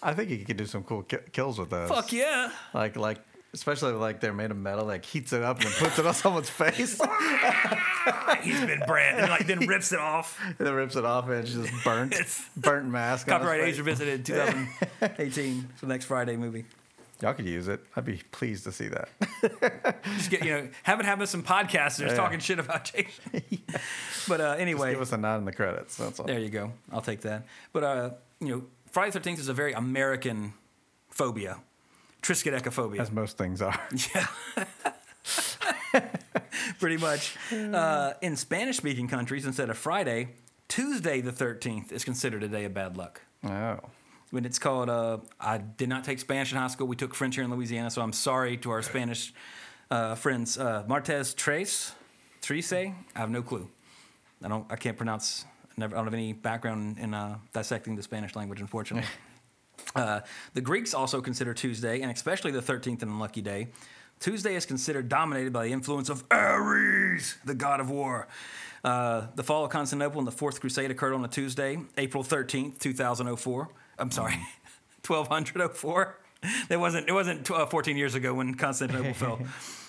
I think he could do some cool ki- kills with those. Fuck yeah! Like like especially like they're made of metal, like heats it up and puts it on (laughs) someone's face, (laughs) He's been bred, and like then rips it off. and (laughs) then rips it off, and it's just burnt, It's- burnt mask. Copyright age revisited 2018. It's the next Friday movie. Y'all could use it. I'd be pleased to see that. (laughs) Just get you know, have it happen some podcasters Yeah. talking shit about Jason. (laughs) But uh, anyway, Give us a nod in the credits. That's all. There you go. I'll take that. But uh, you know, Friday the Thirteenth is a very American phobia, triskaidekaphobia. As most things are. (laughs) Yeah. Pretty much. (sighs) Uh, in Spanish-speaking countries, instead of Friday, Tuesday the thirteenth is considered a day of bad luck. Oh. When it's called, uh, I did not take Spanish in high school. We took French here in Louisiana, so I'm sorry to our Spanish uh, friends. Uh, Martez Tres, Trice. I have no clue. I don't. I can't pronounce. Never. I don't have any background in uh, dissecting the Spanish language, unfortunately. (laughs) Uh, the Greeks also consider Tuesday, and especially the 13th, an unlucky day. Tuesday is considered dominated by the influence of Ares, the god of war. Uh, the fall of Constantinople and the Fourth Crusade occurred on a Tuesday, April 13th, 2004. I'm sorry, (laughs) 1204. It wasn't, it wasn't tw- uh, 14 years ago when Constantinople (laughs) fell.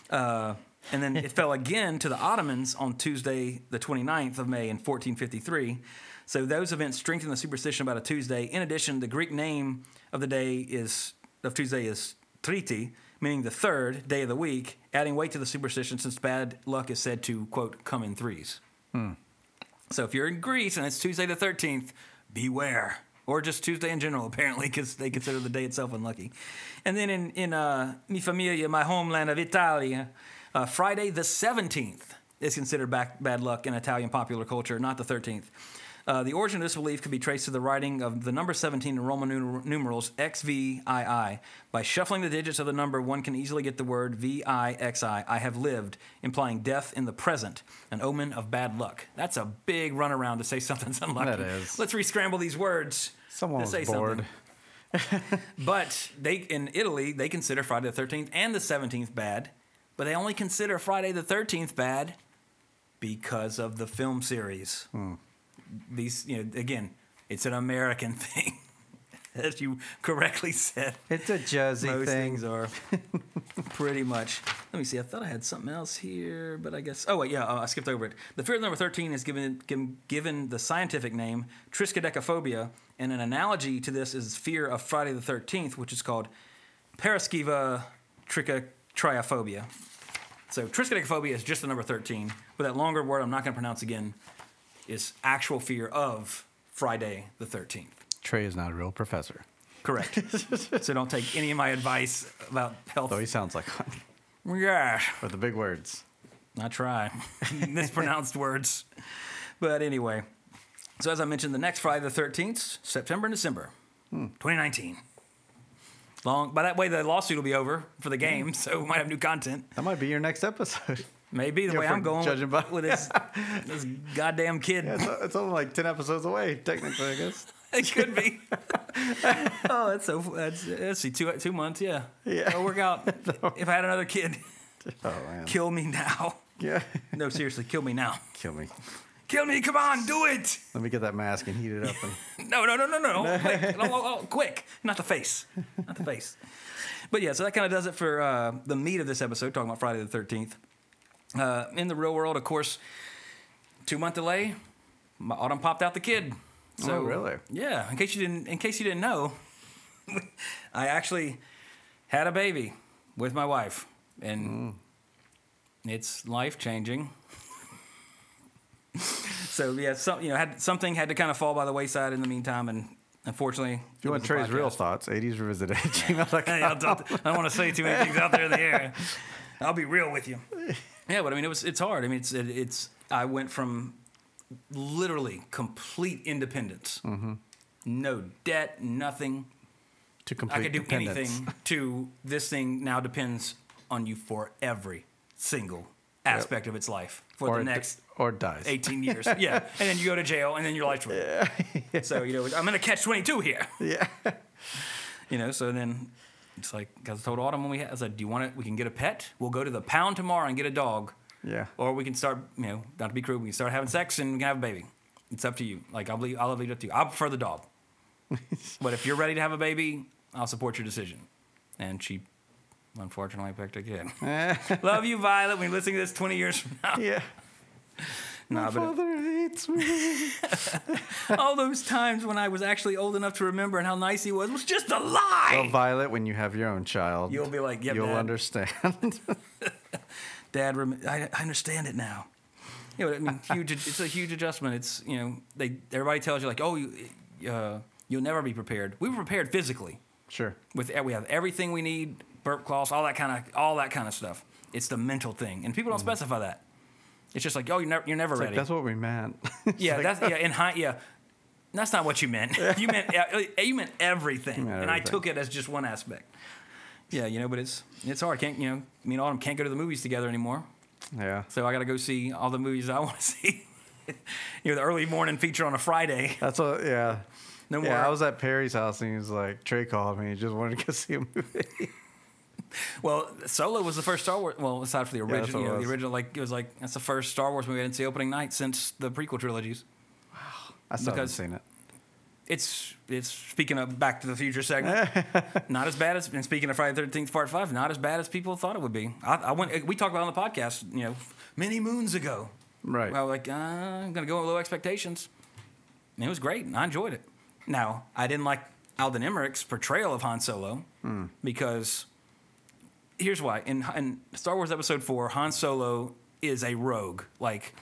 Uh, and then it fell again to the Ottomans on Tuesday, the 29th of May in 1453. So those events strengthen the superstition about a Tuesday. In addition, the Greek name of the day is of Tuesday is Triti, meaning the third day of the week, adding weight to the superstition since bad luck is said to quote come in threes. So if you're in Greece and it's Tuesday the 13th, beware. Or just Tuesday in general, (laughs) apparently, because they consider the day itself unlucky. And then in in uh, mi familia, my homeland of Italia, uh, Friday the seventeenth is considered back, bad luck in Italian popular culture, not the thirteenth. Uh, the origin of this belief could be traced to the writing of the number 17 in Roman numer- numerals XVII. By shuffling the digits of the number, one can easily get the word VIXI, I have lived, implying death in the present, an omen of bad luck. That's a big runaround to say (laughs) something's unlucky. That is. Let's re-scramble these words. Someone to say bored. something. (laughs) But they in Italy, they consider Friday the 13th and the 17th bad, but they only consider Friday the 13th bad because of the film series. Hmm. These, you know, again, it's an American (laughs) thing, (laughs) as you correctly said. It's a Jersey Most thing. things are (laughs) pretty much. Let me see. I thought I had something else here, but I guess. Oh wait, yeah, uh, I skipped over it. The fear of number thirteen is given given, given the scientific name triskaidekaphobia, and an analogy to this is fear of Friday the Thirteenth, which is called paraskiva trichophobia. So triskaidekaphobia is just the number thirteen, but that longer word I'm not going to pronounce again is actual fear of Friday the Thirteenth. Trey is not a real professor. Correct. (laughs) so don't take any of my advice about health. Though he sounds like one. Yeah, With the big words. I try. (laughs) Mispronounced words. But anyway, so as I mentioned, the next Friday the 13th, September and December, hmm. 2019. Long, by that way, the lawsuit will be over for the game, so we might have new content. That might be your next episode. Maybe the way I'm going judging with, by- with this, (laughs) this goddamn kid. Yeah, it's, it's only like 10 episodes away, technically, I guess. It could be. (laughs) oh, that's so. That's, let's see, two two months. Yeah. Yeah. It'll work out. (laughs) if I had another kid, Oh, man. kill me now. Yeah. No, seriously, kill me now. Kill me. Kill me! Come on, do it! Let me get that mask and heat it up. And (laughs) No, no, no, no, no! Quick, no, oh, oh, quick! Not the face, not the face. But yeah, so that kind of does it for uh, the meat of this episode, talking about Friday the Thirteenth. Uh, in the real world, of course, two month delay. My autumn popped out the kid. So, Oh, really? Yeah. In case you didn't, in case you didn't know, (laughs) I actually had a baby with my wife, and hmm. it's life changing. (laughs) so yeah, some you know had something had to kind of fall by the wayside in the meantime, and unfortunately, if you want Trey's real thoughts, 80s revisited gmail.com. (laughs) Hey, I don't want to say too many things out there in the air. I'll be real with you. Yeah, but I mean, it was it's hard. I mean, it's it, it's I went from literally complete independence, no debt, nothing. To complete I could do anything. (laughs) To this thing now depends on you for every single aspect of its life for Or, the d- next or dies. 18 years. (laughs) Yeah, and then you go to jail, and then your life's ruined. yeah. (laughs) So you know, I'm gonna catch 22 here. Yeah. You know, so then it's like, because I told Autumn when we had, I said, do you want it? We can get a pet. We'll go to the pound tomorrow and get a dog. Yeah. Or we can start, you know, not to be crude, we can start having sex and we can have a baby. It's up to you. Like, I'll leave, I'll leave it up to you. I prefer the dog. (laughs) but if you're ready to have a baby, I'll support your decision. And she, unfortunately, picked a kid. (laughs) Love you, Violet. You're listening to this 20 years from now. Yeah. (laughs) Nah, but Father hates me. all those times when I was actually old enough to remember and how nice he was was just a lie. Well, Violet, when you have your own child, You'll be like, yep, you'll Dad. understand. Dad, rem- I, I understand it now. You know, I mean, huge. It's a huge adjustment. It's you know, they everybody tells you like, oh, you, uh, you'll never be prepared. We were prepared physically sure. with we have everything we need, burp cloths, all that kind of all that kind of stuff. It's the mental thing, and people don't specify that. It's just like, oh, you're never you're never. It's like, ready. that's what we meant. (laughs) Yeah, like, that's (laughs) yeah. In high, yeah. That's not what you meant. (laughs) You meant you meant everything, meant and I took it as just one aspect. Yeah, you know, but it's it's hard. Can't you know? Me and Autumn can't go to the movies together anymore. yeah. So I got to go see all the movies I (laughs) want to see. you know, the early morning feature on a Friday. That's what, yeah. No more. Yeah, I was at Perry's house and he was like, Trey called me. He just wanted to go (laughs) see a movie. well, Solo was the first Star Wars. Well, aside from the original, what you know, the original, like it was like that's the first Star Wars movie I didn't see opening night since the prequel trilogies. Wow. I still Because- haven't seen it. It's it's speaking of Back to the Future segment, (laughs) not as bad as and speaking of Friday the Thirteenth Part Five, not as bad as people thought it would be. I, I went. We talked about it on the podcast, you know, many moons ago. Right. Well, like uh, I'm gonna go with low expectations. And it was great. and I enjoyed it. Now I didn't like Alden Ehrenreich's portrayal of Han Solo because here's why. In, in Star Wars Episode Four, Han Solo is a rogue, like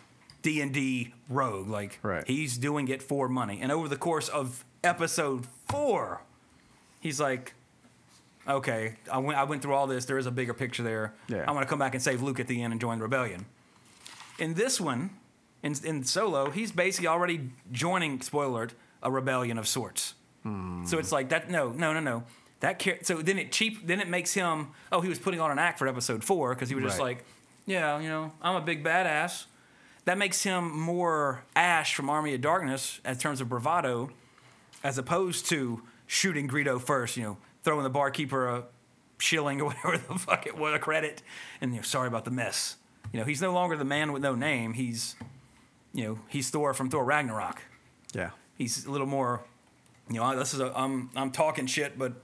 D and D rogue. Like Right. he's doing it for money. And over the course of episode four, he's like, okay, I went, I went through all this. There is a bigger picture there. Yeah. I'm going to come back and save Luke at the end and join the rebellion. In this one, in, in Solo, he's basically already joining, spoiler alert, a rebellion of sorts. Hmm. So it's like that. No, no, no, no. That char- so then it cheap. Then it makes him. Oh, he was putting on an act for episode four because he was just Right. like, yeah, you know, I'm a big badass. That makes him more Ash from Army of Darkness in terms of bravado, as opposed to shooting Greedo first. You know, throwing the barkeeper a shilling or (laughs) whatever the fuck it was, a credit, and you know, sorry about the mess. You know, he's no longer the man with no name. He's, you know, he's Thor from Thor Ragnarok Yeah. he's a little more, you know, this is a, I'm, I'm talking shit, but,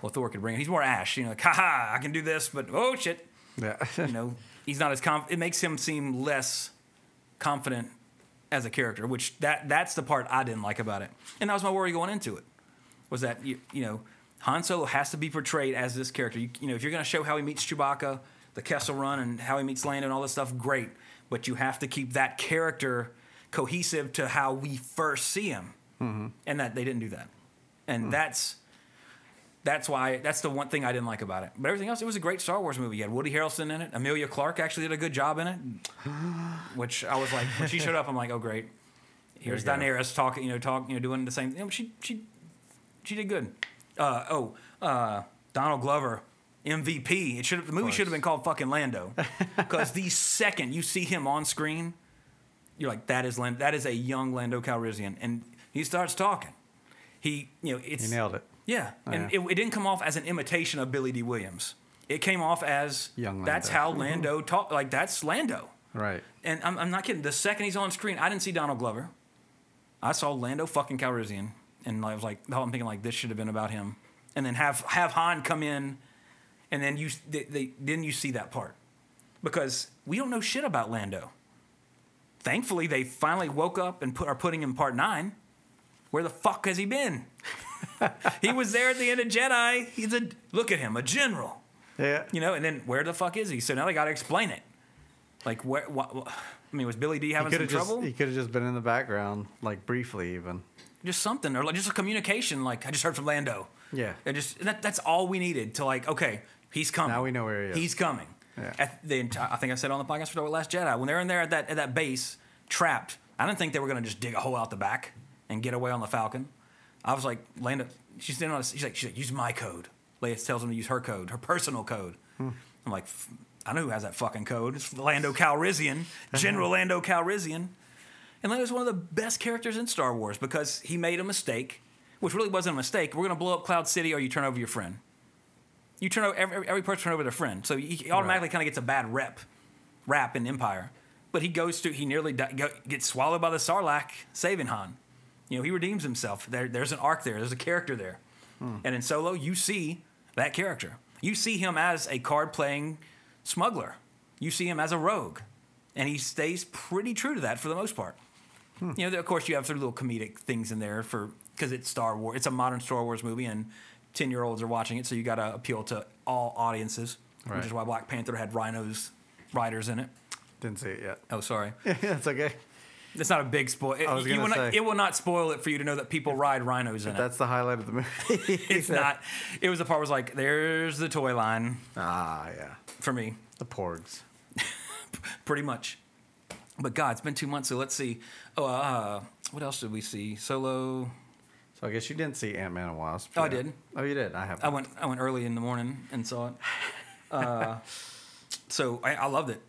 well, Thor could bring it. He's more Ash, you know, like, haha, I can do this, but oh shit. Yeah. You know, he's not as conf, it makes him seem less confident as a character, which that, that's the part I didn't like about it. And that was my worry going into it, was that, you, you know, Han Solo has to be portrayed as this character. You, you know, if you're going to show how he meets Chewbacca, the Kessel Run, and how he meets Lando and all this stuff, great. But you have to keep that character cohesive to how we first see him mm-hmm. and that they didn't do that, and mm. that's that's why that's the one thing I didn't like about it. But everything else, it was a great Star Wars movie. You had Woody Harrelson in it. Emilia Clarke actually did a good job in it, (sighs) which I was like when she showed up, I'm like, oh great, here's. Daenerys talking, you know, talking, you know, doing the same. You know, she she she did good. Uh, oh, uh, Donald Glover. MVP. It should the movie should have been called fucking Lando, (laughs) because the second you see him on screen, you're like, that is Land- that is a young Lando Calrissian, and he starts talking. He, you know, it's He nailed it. Yeah, oh, and Yeah. It, it didn't come off as an imitation of Billy Dee Williams. It came off as Young That's how Lando talk. Like that's Lando. Right. And I'm, I'm not kidding. The second he's on screen, I didn't see Donald Glover. I saw Lando fucking Calrissian, and I was like, oh, I'm thinking like this should have been about him. And then have have Han come in, and then you they, they, then you see that part because we don't know shit about Lando. Thankfully, they finally woke up and put are putting him in part nine. Where the fuck has he been? (laughs) he was there at the end of Jedi. He's a look at him, a general Yeah. you know, and then where the fuck is he? So now they got to explain it. Like, where? What, what- I mean, was Billy Dee having could some have just trouble? he could have just been in the background, like briefly even. just something, or like just a communication. Like, I just heard from Lando. Yeah. And just that, that's all we needed to like. Okay, he's coming. Now we know where he is. He's coming. Yeah. At the entire, I think I said on the podcast for the Last Jedi when they're in there at that at that base trapped. I didn't think they were gonna just dig a hole out the back and get away on the Falcon. I was like, Lando. She's standing on. A, she's like, she's like, use my code. Leia tells him to use her code, her personal code. Hmm. I'm like, I know who has that fucking code. It's Lando Calrissian, General Lando Calrissian. And Lando's one of the best characters in Star Wars because he made a mistake, which really wasn't a mistake. We're gonna blow up Cloud City, or you turn over your friend. You turn over every, every person turn over their friend, so he automatically kind of gets a bad rep, rap in Empire. But he goes to he nearly di- go, gets swallowed by the Sarlacc, saving Han. You know he redeems himself. There, there's an arc there. There's a character there, hmm. and in Solo you see that character. You see him as a card playing smuggler. You see him as a rogue, and he stays pretty true to that for the most part. Hmm. You know, of course, you have sort of little comedic things in there for because it's Star Wars. It's a modern Star Wars movie, and ten year olds are watching it, so you got to appeal to all audiences, which is why Black Panther had rhinos riders in it. Didn't see it yet. Oh, sorry, (laughs) That's okay. It's not a big spoil. It, I was gonna will not, it will not spoil it for you to know that people ride rhinos in it. That's the highlight of the movie. (laughs) It's not. It was the part where it was like, "There's the toy line Ah, yeah. for me." The porgs. (laughs) pretty much. But God, it's been two months, so let's see. Oh, uh, what else did we see? Solo. So I guess you didn't see Ant Man and Wasp. Oh, I did. Oh, you did. I have. I went. I went early in the morning and saw it. (laughs) Uh, so I, I loved it.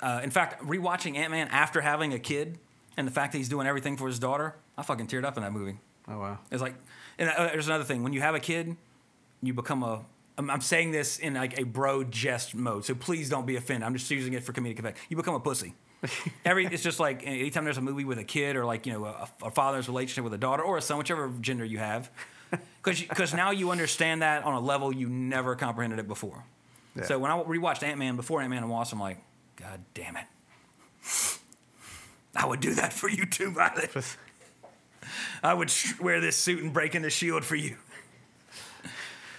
Uh, in fact, rewatching Ant Man after having a kid and the fact that he's doing everything for his daughter, I fucking teared up in that movie. Oh wow. It's like, and uh, there's another thing. When you have a kid, you become a. I'm, I'm saying this in like a bro jest mode, so please don't be offended. I'm just using it for comedic effect. You become a pussy. (laughs) Every it's just like anytime there's a movie with a kid or like you know a, a father's relationship with a daughter or a son, whichever gender you have, (laughs) because because now you understand that on a level you never comprehended it before. Yeah. So when I rewatched Ant Man before Ant Man and Wasp, I'm like, God damn it, I would do that for you too, Violet. I would sh- wear this suit and break in the Shield for you.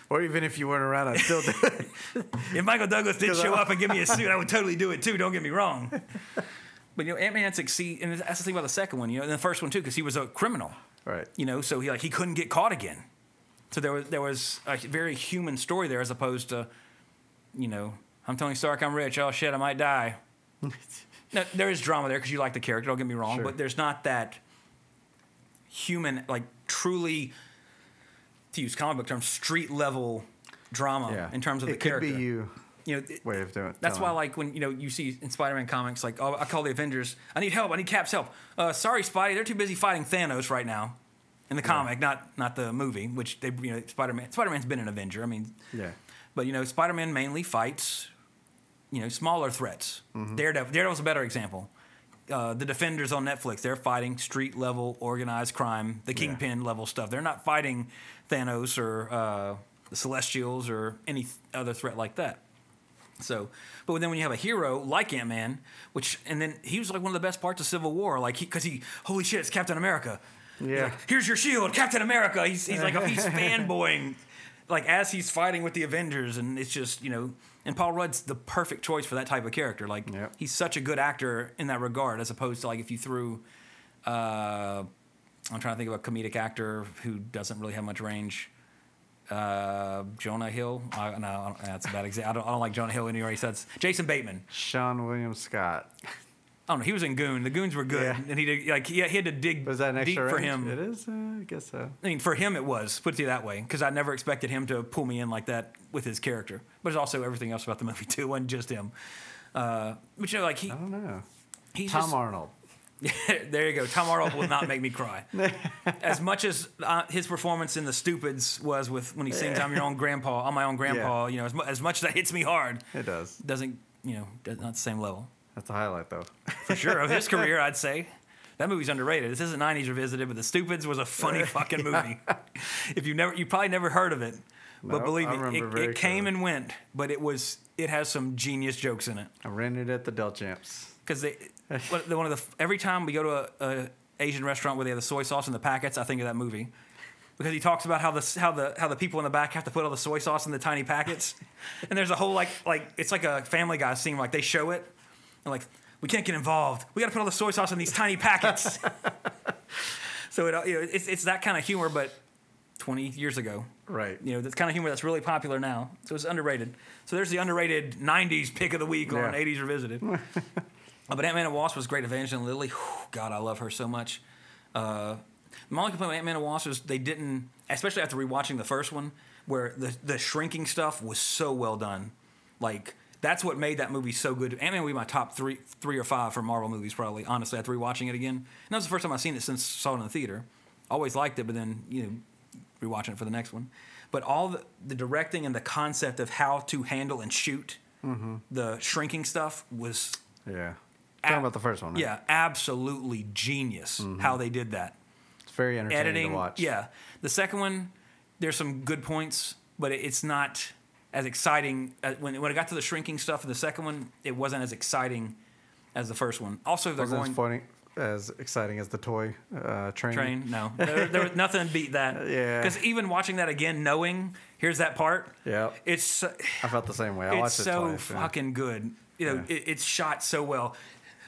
Or even if you weren't around, I'd still do it. (laughs) If Michael Douglas did 'Cause show I- up and give me a (laughs) suit, I would totally do it too. Don't get me wrong. But you know, Ant Man succeed, and that's the thing about the second one. You know, and the first one too, because he was a criminal. Right. You know, so he like he couldn't get caught again. So there was there was a very human story there as opposed to, you know, I'm Tony Stark, I'm rich. Oh shit, I might die. (laughs) now, there is drama there because you like the character. Don't get me wrong, Sure. but there's not that human, like truly, to use comic book terms, street level drama Yeah. in terms of it the could character. be you You know, it- way of doing it. that's why, like, when you know you see in Spider-Man comics, like, oh, I call the Avengers. I need help. I need Cap's help. Uh, sorry, Spidey, they're too busy fighting Thanos right now. In the comic, not not the movie, which they you know Spider-Man Spider-Man's been an Avenger. I mean, Yeah. but you know Spider-Man mainly fights, you know, smaller threats. Mm-hmm. Daredevil, Daredevil's a better example. Uh, the Defenders on Netflix, they're fighting street level organized crime, the Kingpin level stuff. They're not fighting Thanos or uh, the Celestials or any th- other threat like that. So, but then when you have a hero like Ant Man, which and then he was like one of the best parts of Civil War, like because he, holy shit, it's Captain America. Yeah. like, Here's your shield, Captain America. He's, he's like he's (laughs) fanboying, like as he's fighting with the Avengers, and it's just you know, and Paul Rudd's the perfect choice for that type of character. Like Yep. he's such a good actor in that regard, as opposed to like if you threw. Uh, I'm trying to think of a comedic actor who doesn't really have much range. Uh, Jonah Hill. I, no, that's a bad example. I don't, I don't like Jonah Hill anyway. So that's Jason Bateman. Seann William Scott. (laughs) I don't know. He was in Goon. The Goons were good, Yeah. and he did, like he, he had to dig Was that an deep extra for him. It is. Uh, I guess so. I mean, for him it was. Put it that way, because I never expected him to pull me in like that with his character. But it's also everything else about the (laughs) movie too. It wasn't just him. Uh, but you know, like he, I don't know. he's Tom just, Arnold. (laughs) there you go. Tom Arnold will not make me cry. (laughs) as much as uh, his performance in The Stupids was with when he sings "I'm your own grandpa," I'm my own grandpa. You know, as, mu- as much as that hits me hard, It does. doesn't you know not the same level That's a highlight though. for sure of his (laughs) career. I'd say that movie's underrated. This isn't '90s revisited, but The Stupids was a funny (laughs) fucking movie. if you never, you probably never heard of it, but believe me, remember it, it came and went. But it was it has some genius jokes in it. I rented it at the Delchamps. because they one one of the every time we go to a, a Asian restaurant where they have the soy sauce in the packets, I think of that movie because he talks about how the how the how the people in the back have to put all the soy sauce in the tiny packets, and there's a whole like like it's like a Family Guy scene like they show it and like we can't get involved, we got to put all the soy sauce in these tiny packets. (laughs) so it you know it's it's that kind of humor, but 20 years ago. Right. You know, that's kind of humor that's really popular now. So it's underrated. So there's the underrated 90s pick of the week on Yeah. 80s Revisited. (laughs) Uh, but Ant Man and Wasp was great. Evangeline Lilly, whew, God, I love her so much. Uh, my only complaint with Ant Man and Wasp is they didn't, especially after rewatching the first one, where the, the shrinking stuff was so well done. Like, that's what made that movie so good. Ant Man would be my top three, three or five for Marvel movies, probably, honestly, after rewatching it again. And that was the first time I've seen it since saw it in the theater. Always liked it, but then, you know, rewatching it for the next one. But all the, the directing and the concept of how to handle and shoot mm-hmm. the shrinking stuff was Yeah. Talking about the first one. Right? yeah, absolutely genius mm-hmm. how they did that. It's very entertaining Editing, to watch. yeah. The second one, there's some good points, but it- it's not as exciting. As, when when it got to the shrinking stuff in the second one, it wasn't as exciting as the first one. Also, they're Wasn't going as funny, as exciting as the toy uh, train. train. No, there, there was nothing beat that. (laughs) Yeah. Because even watching that again, knowing here's that part. Yeah. It's I felt the same way. I (sighs) it's watched it so twice. yeah. fucking good. You know, Yeah. it, it's shot so well.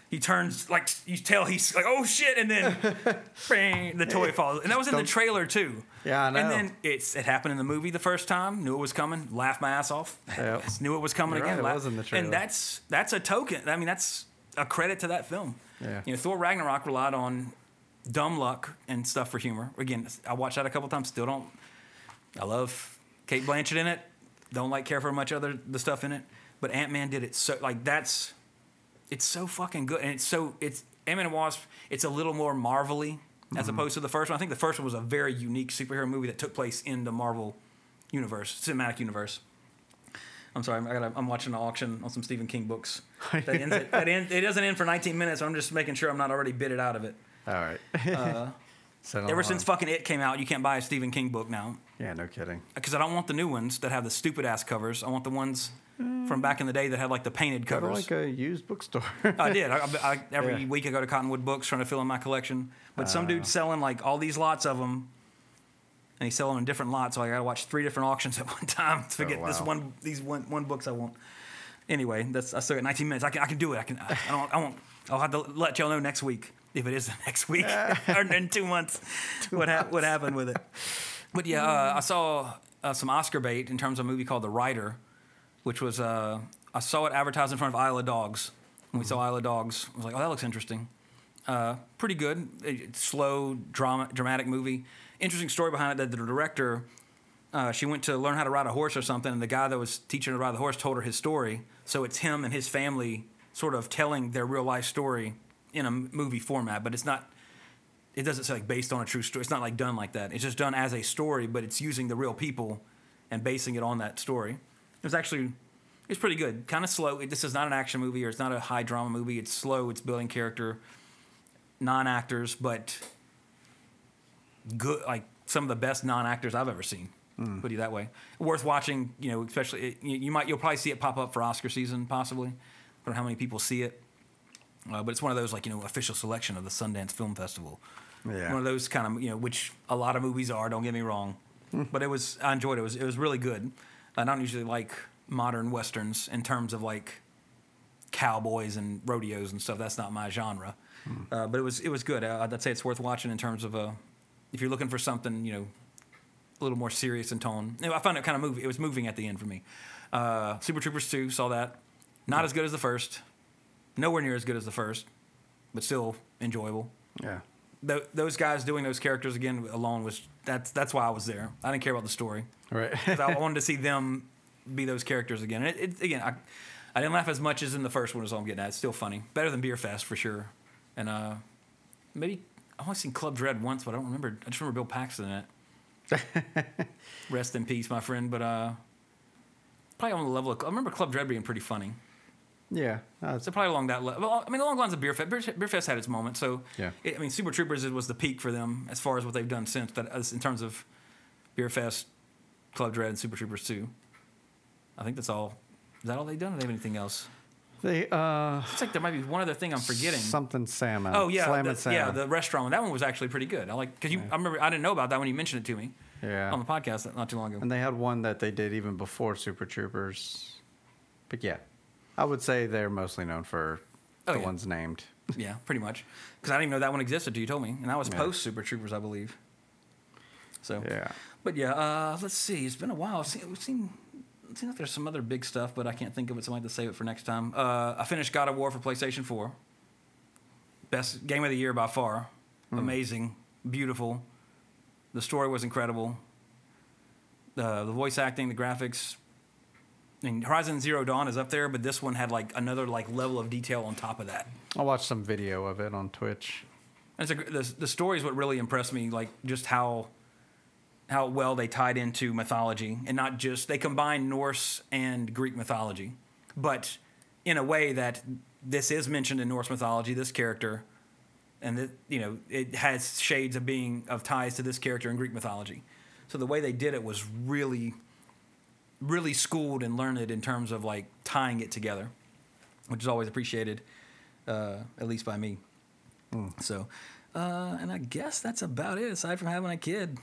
He turns like you tell he's like oh shit, and then (laughs) bang, the toy falls, and that was in the trailer too. Yeah, I know. And then it's it happened in the movie the first time. Knew it was coming. Laughed my ass off. (laughs) Yep. Knew it was coming You're again. right, it was in the trailer. And that's that's a token. I mean, that's a credit to that film. Yeah. You know, Thor Ragnarok relied on dumb luck and stuff for humor. Again, I watched that a couple times. Still don't. I love Cate Blanchett in it. Don't like care for much other the stuff in it. But Ant Man did it so like that's. It's so fucking good, and it's so it's Ant Man and Wasp. It's a little more Marvelly as Mm-hmm. opposed to the first one. I think the first one was a very unique superhero movie that took place in the Marvel universe, cinematic universe. I'm sorry, I gotta, I'm watching an auction on some Stephen King books. (laughs) That ends it, that end, it doesn't end for 19 minutes. I'm just making sure I'm not already bit it out of it. All right. (laughs) An Ever since fucking It came out, you can't buy a Stephen King book now Yeah, no kidding. because I don't want the new ones that have the stupid ass covers. I want the ones from back in the day that had like the painted covers. like a used bookstore. I did. I, I, (laughs) every Yeah. week I go to Cottonwood Books trying to fill in my collection. But some Ah. dude's selling like all these lots of them, and he's selling them in different lots. So I got to watch three different auctions at (laughs) one time to Oh, get this one these one, one books I want. Anyway, that's I still got 19 minutes. I can I can do it. I can. I, I don't. I won't. I'll have to let y'all know next week. if it is (laughs) the next week or in two months, what hap- what happened with it. But yeah, uh, I saw uh, some Oscar bait in terms of a movie called The Rider, which was uh, I saw it advertised in front of Isle of Dogs. When we saw Isle of Dogs, I was like, oh, that looks interesting. Uh, pretty good, It- slow, drama, dramatic movie. Interesting story behind it that the director uh, she went to learn how to ride a horse or something, and the guy that was teaching her to ride the horse told her his story. So it's him and his family sort of telling their real life story in a m- movie format, but it's not. It doesn't say like based on a true story. It's not like done like that. It's just done as a story, but it's using the real people and basing it on that story. It was actually it's pretty good. Kind of slow. It- This is not an action movie or it's not a high drama movie. It's slow. It's building character, non actors, but good. Like some of the best non actors I've ever seen. Hmm. Put it that way. Worth watching. You know, especially it, you, you might you'll probably see it pop up for Oscar season possibly. I don't know how many people see it, uh, but it's one of those like you know official selection of the Sundance Film Festival. Yeah. One of those kind of you know which a lot of movies are. Don't get me wrong, but it was I enjoyed it. It was it was really good. I don't usually like modern westerns in terms of like cowboys and rodeos and stuff. That's not my genre. Uh, but it was it was good. Uh, I'd say it's worth watching in terms of uh, if you're looking for something you know a little more serious in tone. You know, I found it kind of moving. It was moving at the end for me. Uh, Super Troopers two saw that. Not as good as the first. Nowhere near as good as the first, but still enjoyable. Yeah. Th- those guys doing those characters again alone was that's that's why I was there. I didn't care about the story. Right. I (laughs) wanted to see them be those characters again. And it, it, again, I, I didn't laugh as much as in the first one. Is all I'm getting at. It's still funny. Better than Beer Fest for sure. And uh, maybe I've only seen Club Dread once, but I don't remember. I just remember Bill Paxton in it. (laughs) Rest in peace, my friend. But uh, probably on the level of I remember Club Dread being pretty funny. Yeah. Uh, So probably along that level. Well, I mean, along the lines of Beer Fest. Beer, Beer Fest had its moment. So Yeah. it, I mean, Super Troopers was the peak for them as far as what they've done since. That in terms of Beer Fest, Club Dread, and Super Troopers two. I think that's all. Is that all they've done? Or do they have anything else? they uh It's like there might be one other thing I'm forgetting. something salmon. Oh yeah, Slam the, salmon. yeah, the restaurant one. That one was actually pretty good. I like because you. I remember I didn't know about that when you mentioned it to me yeah. on the podcast not too long ago. And they had one that they did even before Super Troopers. But yeah, I would say they're mostly known for Oh, the yeah. ones named. Yeah, pretty much. Because I didn't even know that one existed until you told me, and that was Yeah. post Super Troopers, I believe. So Yeah. But yeah, uh, let's see. It's been a while. Seen, we've seen, it seems like there's some other big stuff, but I can't think of it, so I have to save it for next time. Uh, I finished God of War for PlayStation 4. Best game of the year by far. Amazing, beautiful. The story was incredible. The the voice acting, the graphics. Mean, Horizon Zero Dawn is up there, but this one had like another like level of detail on top of that. I watched some video of it on Twitch. And it's a, the, the story is what really impressed me, like just how how well they tied into mythology and not just they combined Norse and Greek mythology, but in a way that this is mentioned in Norse mythology. This character, and that you know it has shades of being of ties to this character in Greek mythology. So the way they did it was really, really schooled and learned in terms of like tying it together, which is always appreciated, uh, at least by me. So, uh, and I guess that's about it. Aside from having a kid,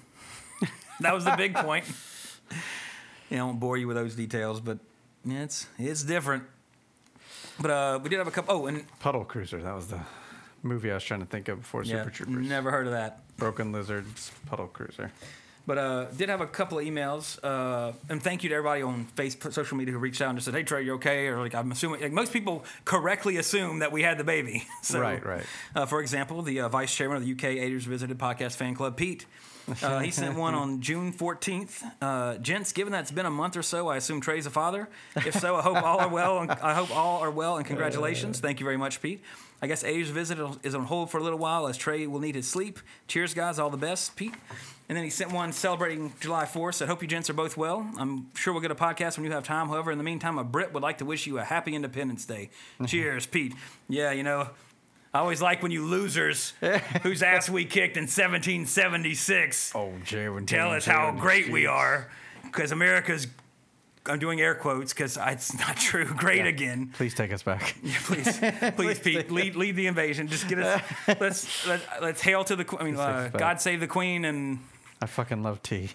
(laughs) that was the big point. (laughs) You know, I won't bore you with those details, but yeah, it's it's different. But uh, we did have a couple. Oh, and Puddle Cruiser. That was the movie I was trying to think of before yeah, Super Troopers. never heard of that. Broken Lizards, Puddle Cruiser. But uh, did have a couple of emails, uh, and thank you to everybody on Facebook, social media who reached out and just said, "Hey Trey, you okay?" Or like I'm assuming, like most people correctly assume that we had the baby. (laughs) so, Right, right. Uh, for example, the uh, vice chairman of the UK 80s Revisited Podcast Fan Club, Pete, uh, he sent one on June 14th. Uh, Gents, given that it's been a month or so, I assume Trey's a father. If so, I hope all are well. And I hope all are well, and congratulations. Thank you very much, Pete. I guess Aiders Visit is on hold for a little while as Trey will need his sleep. Cheers, guys. All the best, Pete. And then he sent one celebrating July 4th. So I hope you gents are both well. I'm sure we'll get a podcast when you have time. However, in the meantime, a Brit would like to wish you a happy Independence Day. Cheers, Pete. Yeah, you know, I always like when you losers, whose (laughs) ass we kicked in 1776, Oh, Jay would tell us how great we are. Because America's, I'm doing air quotes because it's not true, (laughs) great again. Please take us back. (laughs) Please, please, Pete, lead, lead the invasion. Just get us. Let's let, let's hail to the. que- I mean, uh. God save the Queen, and I fucking love tea.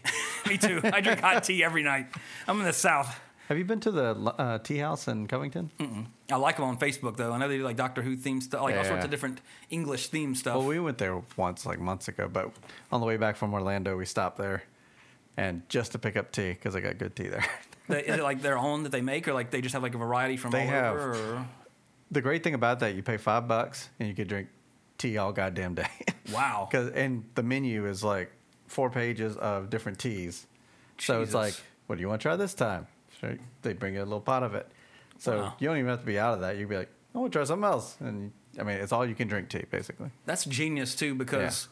me too. I drink hot tea every night. I'm in the South. Have you been to the uh, tea house in Covington? I like them on Facebook though. I know they do like Doctor Who themed stuff, like all sorts of different English themed stuff. Well, we went there once, like months ago, but on the way back from Orlando, we stopped there, and just to pick up tea because I got good tea there. (laughs) They- is it like their own that they make, or like they just have like a variety from They all have. over? Or? the great thing about that, you pay five bucks and you could drink tea all goddamn day. (laughs) Wow. Cause and the menu is like four pages of different teas. Jesus. So it's like, what do you want to try this time? So they bring you a little pot of it. So Wow. you don't even have to be out of that. You'd be like, I want to try something else. And I mean, it's all you can drink tea, basically. That's genius too because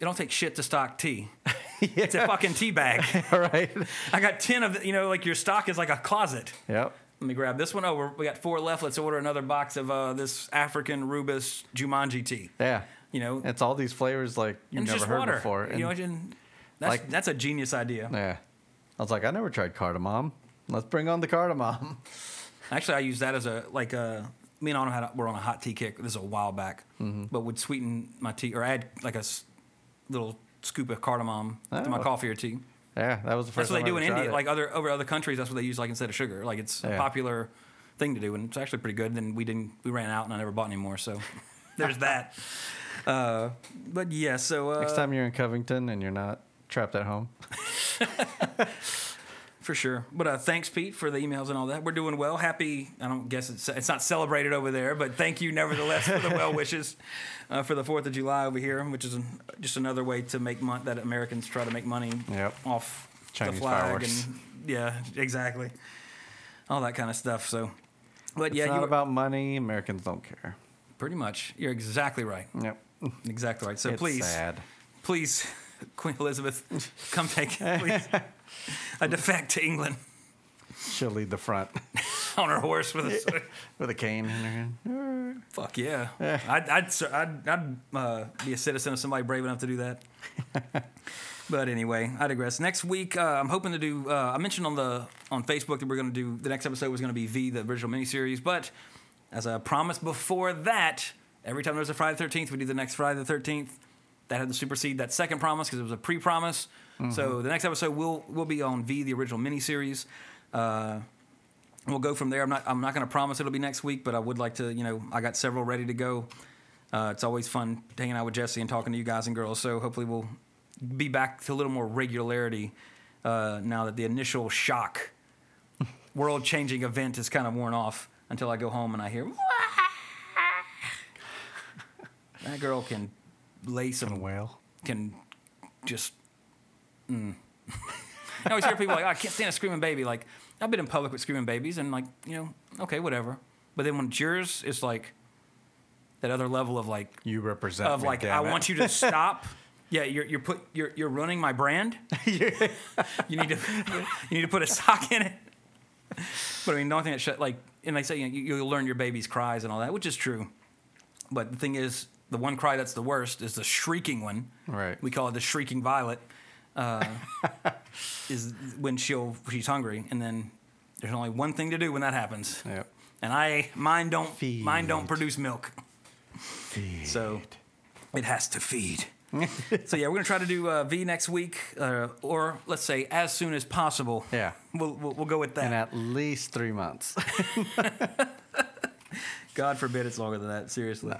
it don't take shit to stock tea. (laughs) It's a fucking tea bag. all (laughs) right. I got ten of the, you know, like your stock is like a closet. Yep. Let me grab this one. Oh, we're, we got four left. Let's order another box of uh, this African Rooibos Jumanji tea. Yeah. You know, It's all these flavors like you've never just heard water. before. you know, And- and that's like- that's a genius idea. yeah. I was like, I never tried cardamom. Let's bring on the cardamom. (laughs) Actually, I use that as a like a. Me and Autumn had a, were on a hot tea kick. This is a while back, Mm-hmm. but would sweeten my tea or add like a s- little scoop of cardamom to my Oh. coffee or tea. Yeah, that was the first That's what they do in India. it. Like other over other countries, that's what they use like instead of sugar. Like it's a popular thing to do, and it's actually pretty good. Then we didn't we ran out, and I never bought any more. So (laughs) there's that. (laughs) Uh, but yeah, so uh, Next time you're in Covington and you're not trapped at home. For sure. But uh, thanks, Pete, for the emails and all that. We're doing well. Happy. I don't guess it's it's not celebrated over there, but thank you nevertheless for the well (laughs) wishes uh, for the Fourth of July over here, which is an, just another way to make money that Americans try to make money Yep. off Chinese the flag fireworks. and yeah, exactly, all that kind of stuff. So, but It's yeah, not you about money. Americans don't care. pretty much. You're exactly right. Yep. Exactly right. So it's please, sad. please, (laughs) Queen Elizabeth, come take please (laughs) a defect to England She'll lead the front (laughs) on her horse with a. with a cane in her hand. Fuck yeah. I'd, I'd, I'd, I'd uh, be a citizen of somebody brave enough to do that. but anyway, I digress. Next week, uh, I'm hoping to do. Uh, I mentioned on the on Facebook that we're going to do the next episode was going to be V, the original miniseries. But as I promised before that, every time there's a Friday the 13th, we do the next Friday the 13th. That had to supersede that second promise because it was a pre-promise. So the next episode will will be on V, the original miniseries. Uh, we'll go from there. I'm not I'm not going to promise it'll be next week, but I would like to. You know, I got several ready to go. Uh, it's always fun hanging out with Jesse and talking to you guys and girls. So hopefully we'll be back to a little more regularity uh, now that the initial shock, (laughs) world changing event is kind of worn off. Until I go home and I hear. (laughs) that girl can lay some Whale. can just. Mm. (laughs) I always hear people like, oh, I can't stand a screaming baby. Like, I've been in public with screaming babies, and like, you know, okay, whatever. But then when it's yours, it's like that other level of like, You represent of me, like, I it. want you to (laughs) stop. Yeah, you're you're put you're you're running my brand. (laughs) you need to you need to put a sock in it. But I mean, the only thing that shut like, and they say you know, you, you'll learn your baby's cries and all that, which is true. But the thing is, the one cry that's the worst is the shrieking one. Right. We call it the shrieking violet. Uh, (laughs) is when she'll she's hungry, and then there's only one thing to do when that happens. Yep. And I mine don't feed. mine don't produce milk, Feed. so it has to feed. (laughs) so yeah, we're gonna try to do uh, V next week, uh, or let's say as soon as possible. Yeah. We'll, we'll, we'll go with that. In at least three months. (laughs) God forbid it's longer than that, seriously.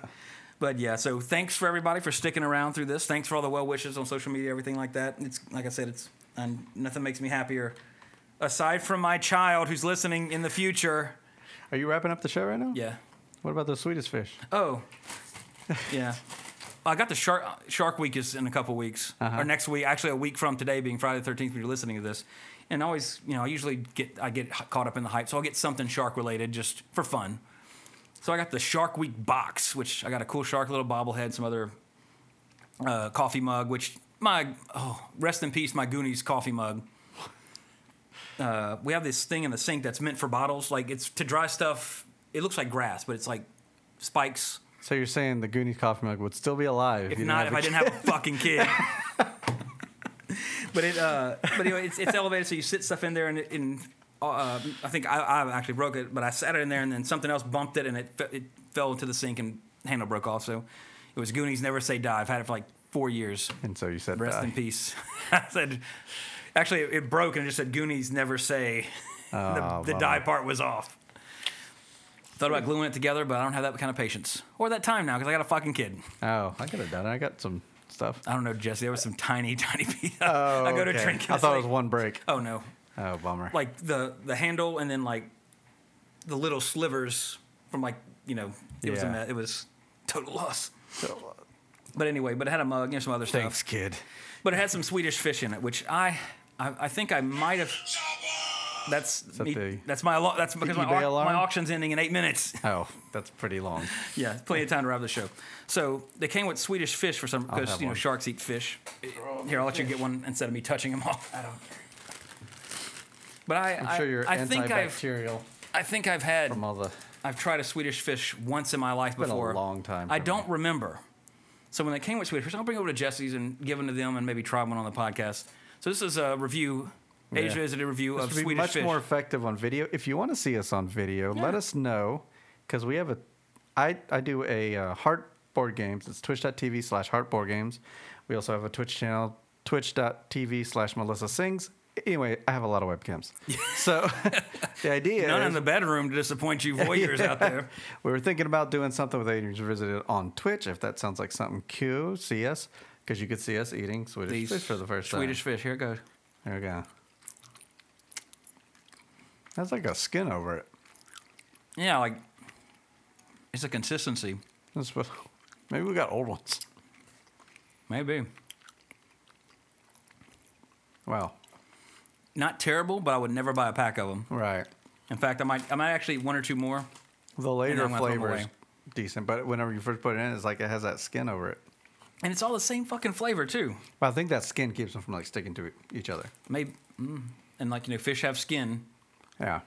But yeah, so thanks for everybody for sticking around through this. Thanks for all the well wishes on social media, everything like that. It's like I said, it's and nothing makes me happier aside from my child who's listening in the future. Are you wrapping up the show right now? Yeah. What about the Swedish fish? Oh. Yeah. I got the Shark Shark Week is in a couple weeks, uh-huh. or next week. Actually, a week from today, being Friday the thirteenth, when you're listening to this. And I always, you know, I usually get I get caught up in the hype, so I'll get something shark related just for fun. So I got the Shark Week box, which I got a cool shark, little bobblehead, some other uh, coffee mug, which my oh rest in peace, my Goonies coffee mug. Uh, we have this thing in the sink that's meant for bottles, like it's to dry stuff. It looks like grass, but it's like spikes. So you're saying the Goonies coffee mug would still be alive If you not, if I a didn't have a fucking kid. (laughs) but it, uh, but anyway, it's, it's elevated, so you sit stuff in there, and, and uh, I think I, I actually broke it, but I sat it in there, and then something else bumped it, and it fe- it fell into the sink, and handle broke off. So it was Goonies Never Say Die. I've had it for like four years. And so you said Rest die. in peace. (laughs) I said, actually, it broke, and it just said Goonies Never Say. Oh, (laughs) the, the dye part was off. Thought about gluing it together, but I don't have that kind of patience or that time now because I got a fucking kid. Oh, I could have done it. I got some stuff. I don't know, Jesse. There was some tiny, (laughs) tiny piece. Oh, I go to okay. drink. I thought like- it was one break. Oh no, Oh, bummer. like the the handle and then like the little slivers from like you know it was a mess. it was total loss. So, But anyway, but it had a mug and some other stuff. thanks, kid. But it had some Swedish fish in it, which I I, I think I might have. That's that me, the- that's my al- that's because my, au- my auction's ending in eight minutes. (laughs) Oh, that's pretty long. yeah, plenty of time to wrap the show. So they came with Swedish fish for some because have you know sharks eat fish. Here, I'll let you get one instead of me touching them all. (laughs) I don't. But I, I'm sure you're I think I've antibacterial I think I've had from all the. I've tried a Swedish fish once in my life been a before. long time I for don't remember. So when they came with Swedish fish, I'll bring it over to Jesse's and give them to them and maybe try one on the podcast. So this is a review, age Yeah. a review This of would be Swedish much fish. more effective on video. If you want to see us on video, let us know because we have a. I I do a uh, Heart Board Games. It's twitch.tv slash Heart Board Games. We also have a Twitch channel, twitch.tv slash Melissa Sings. Anyway, I have a lot of webcams. (laughs) So (laughs) the idea None is in the bedroom to disappoint you voyeurs out there. (laughs) we were thinking about doing something with 80s Revisited on Twitch. If that sounds like something cool, see us because you could see us eating Swedish These fish for the first Swedish time. Swedish fish. Here it goes. There we go. That's like a skin over it. Yeah, like it's a consistency. That's what, maybe we got old ones. Maybe Wow. Not terrible, but I would never buy a pack of them. Right. In fact, I might I might actually eat one or two more. The later I'm gonna throw 'em flavor is decent, but whenever you first put it in, it's like it has that skin over it. And it's all the same fucking flavor too. But I think that skin keeps them from like sticking to each other. Maybe, mm. and like you know, fish have skin. Yeah.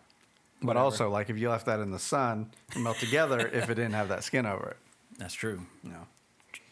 But Whatever. also, like if you left that in the sun, it melt together if it didn't have that skin over it. That's true. No.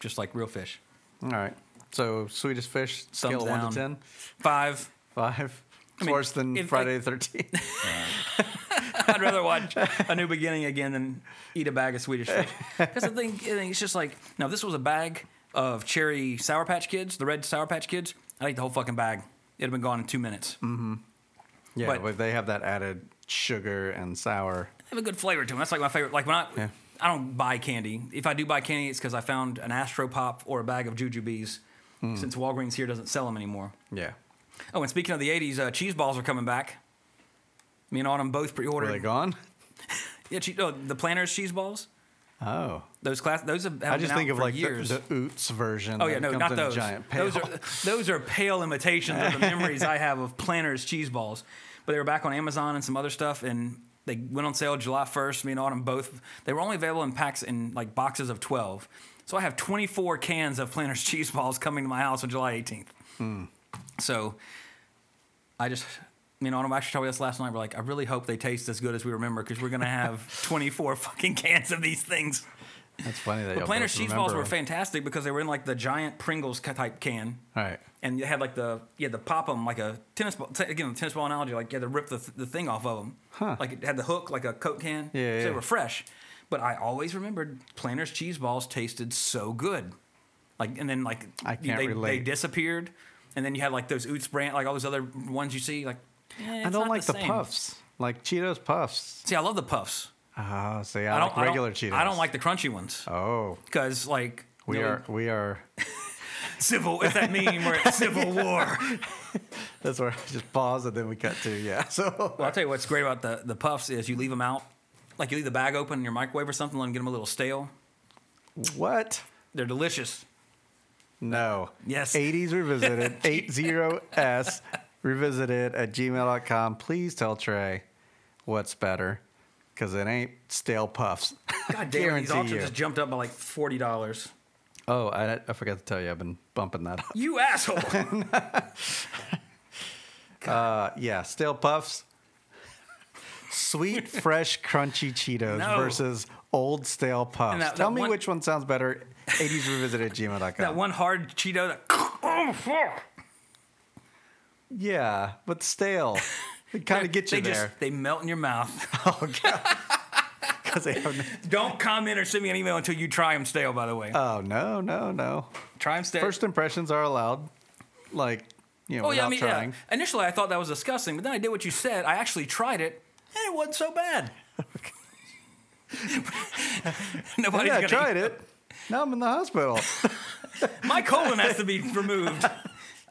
Just like real fish. All right. So Swedish fish scale Thumbs one to ten. Five. Five. It's mean, worse than Friday the Thirteenth. (laughs) I'd rather watch A New Beginning again than eat a bag of Swedish fish. (laughs) Because I think it's just like, now this was a bag of cherry Sour Patch Kids, the red Sour Patch Kids, I'd eat the whole fucking bag. It'd have been gone in two minutes. yeah, But- but, they have that added sugar and sour. They have a good flavor to them. That's like my favorite. Like when I, Yeah. I don't buy candy. If I do buy candy, it's because I found an Astro Pop or a bag of Jujubes. Hmm. Since Walgreens here doesn't sell them anymore. Yeah. Oh, and speaking of the '80s, uh, cheese balls are coming back. Me and Autumn both Were pre-ordered. Are they gone? (laughs) Yeah, che- oh, the Planters cheese balls. Oh. Those class, those have, have I just think of like the, years. the Utz version. Oh yeah, no, not those. Those are (laughs) those are pale imitations of the (laughs) memories I have of Planters cheese balls. But they were back on Amazon and some other stuff, and they went on sale July first. Me and Autumn both. They were only available in packs in like boxes of twelve. So I have twenty four cans of Planters cheese balls coming to my house on July eighteenth. Hmm. So I just. you know, and Autumn actually told me this last night. We're like, I really hope they taste as good as we remember because we're gonna have (laughs) 24 fucking cans of these things. That's funny that y'all Planters cheese balls were fantastic because they were in like the giant Pringles type can, All right. and you had like the you had to pop them like a tennis ball. T- again, the tennis ball analogy, like you had to rip the, the thing off of them. Huh. Like it had the hook like a Coke can. Yeah, so yeah. they were fresh. But I always remembered Planters cheese balls tasted so good. Like and then like I can't they, they disappeared, and then you had like those Utz brand, like all those other ones you see. Like eh, I don't not like the, same. puffs. Like Cheetos puffs. See, I love the puffs. Oh, see, I, I don't like I don't- regular Cheetos. I don't like the crunchy ones Oh, because like we you know, are we are. (laughs) civil. It's that meme where it's (laughs) civil war. (laughs) That's where I just pause and then we cut to yeah. So Well, I'll tell you what's great about the, the puffs is you leave them out, like you leave the bag open in your microwave or something, let them get them a little stale. what? They're delicious. No. Yes. 80s revisited (laughs) 80s revisited at gmail.com. Please tell Trey what's better because it ain't stale puffs. (laughs) God damn, it, these auctions you. just jumped up by like forty dollars. Oh, I, I forgot to tell you, I've been bumping that up. You asshole! (laughs) Uh, yeah, stale puffs. Sweet, fresh, crunchy Cheetos No. versus old stale puffs. that- Tell that me one- which one sounds better. 80s revisited at gmail.com. that one hard Cheeto. That, oh fuck! Yeah, but stale. It kind of gets they you there. Just, they melt in your mouth. (laughs) Oh, God. Because they have. no- Don't comment or send me an email until you try them stale. By the way, Oh, no, no, no. try them stale. First impressions are allowed. Like, You know, Oh yeah, I mean, trying. yeah. Initially, I thought that was disgusting, but then I did what you said. I actually tried it, and it wasn't so bad. (laughs) (laughs) Nobody's Yeah, I tried it. Now I'm in the hospital. (laughs) My colon has to be removed.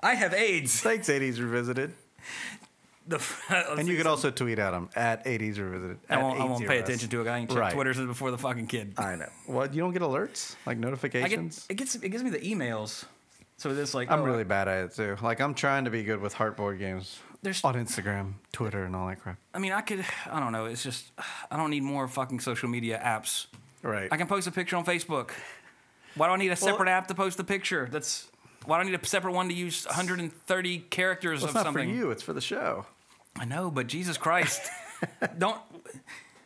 I have AIDS. Thanks, 80s Revisited. The, (laughs) And you could also tweet at him at 80s Revisited. I won't, I won't pay attention to it. I ain't checked Right. Twitter since before the fucking kid. I know. What? You don't get alerts? Like I get, notifications? it gets it gives me the emails. So it's like I'm oh, really bad at it too. Like I'm trying to be good with heartboard games There's- on Instagram, Twitter, and all that crap. I mean, I could. I don't know. It's just I don't need more fucking social media apps. Right. I can post a picture on Facebook. Why do I need a separate app to post the picture? That's why do I need a separate one to use 130 characters Well, of it's not something? for you. It's for the show. I know, but Jesus Christ, (laughs) don't.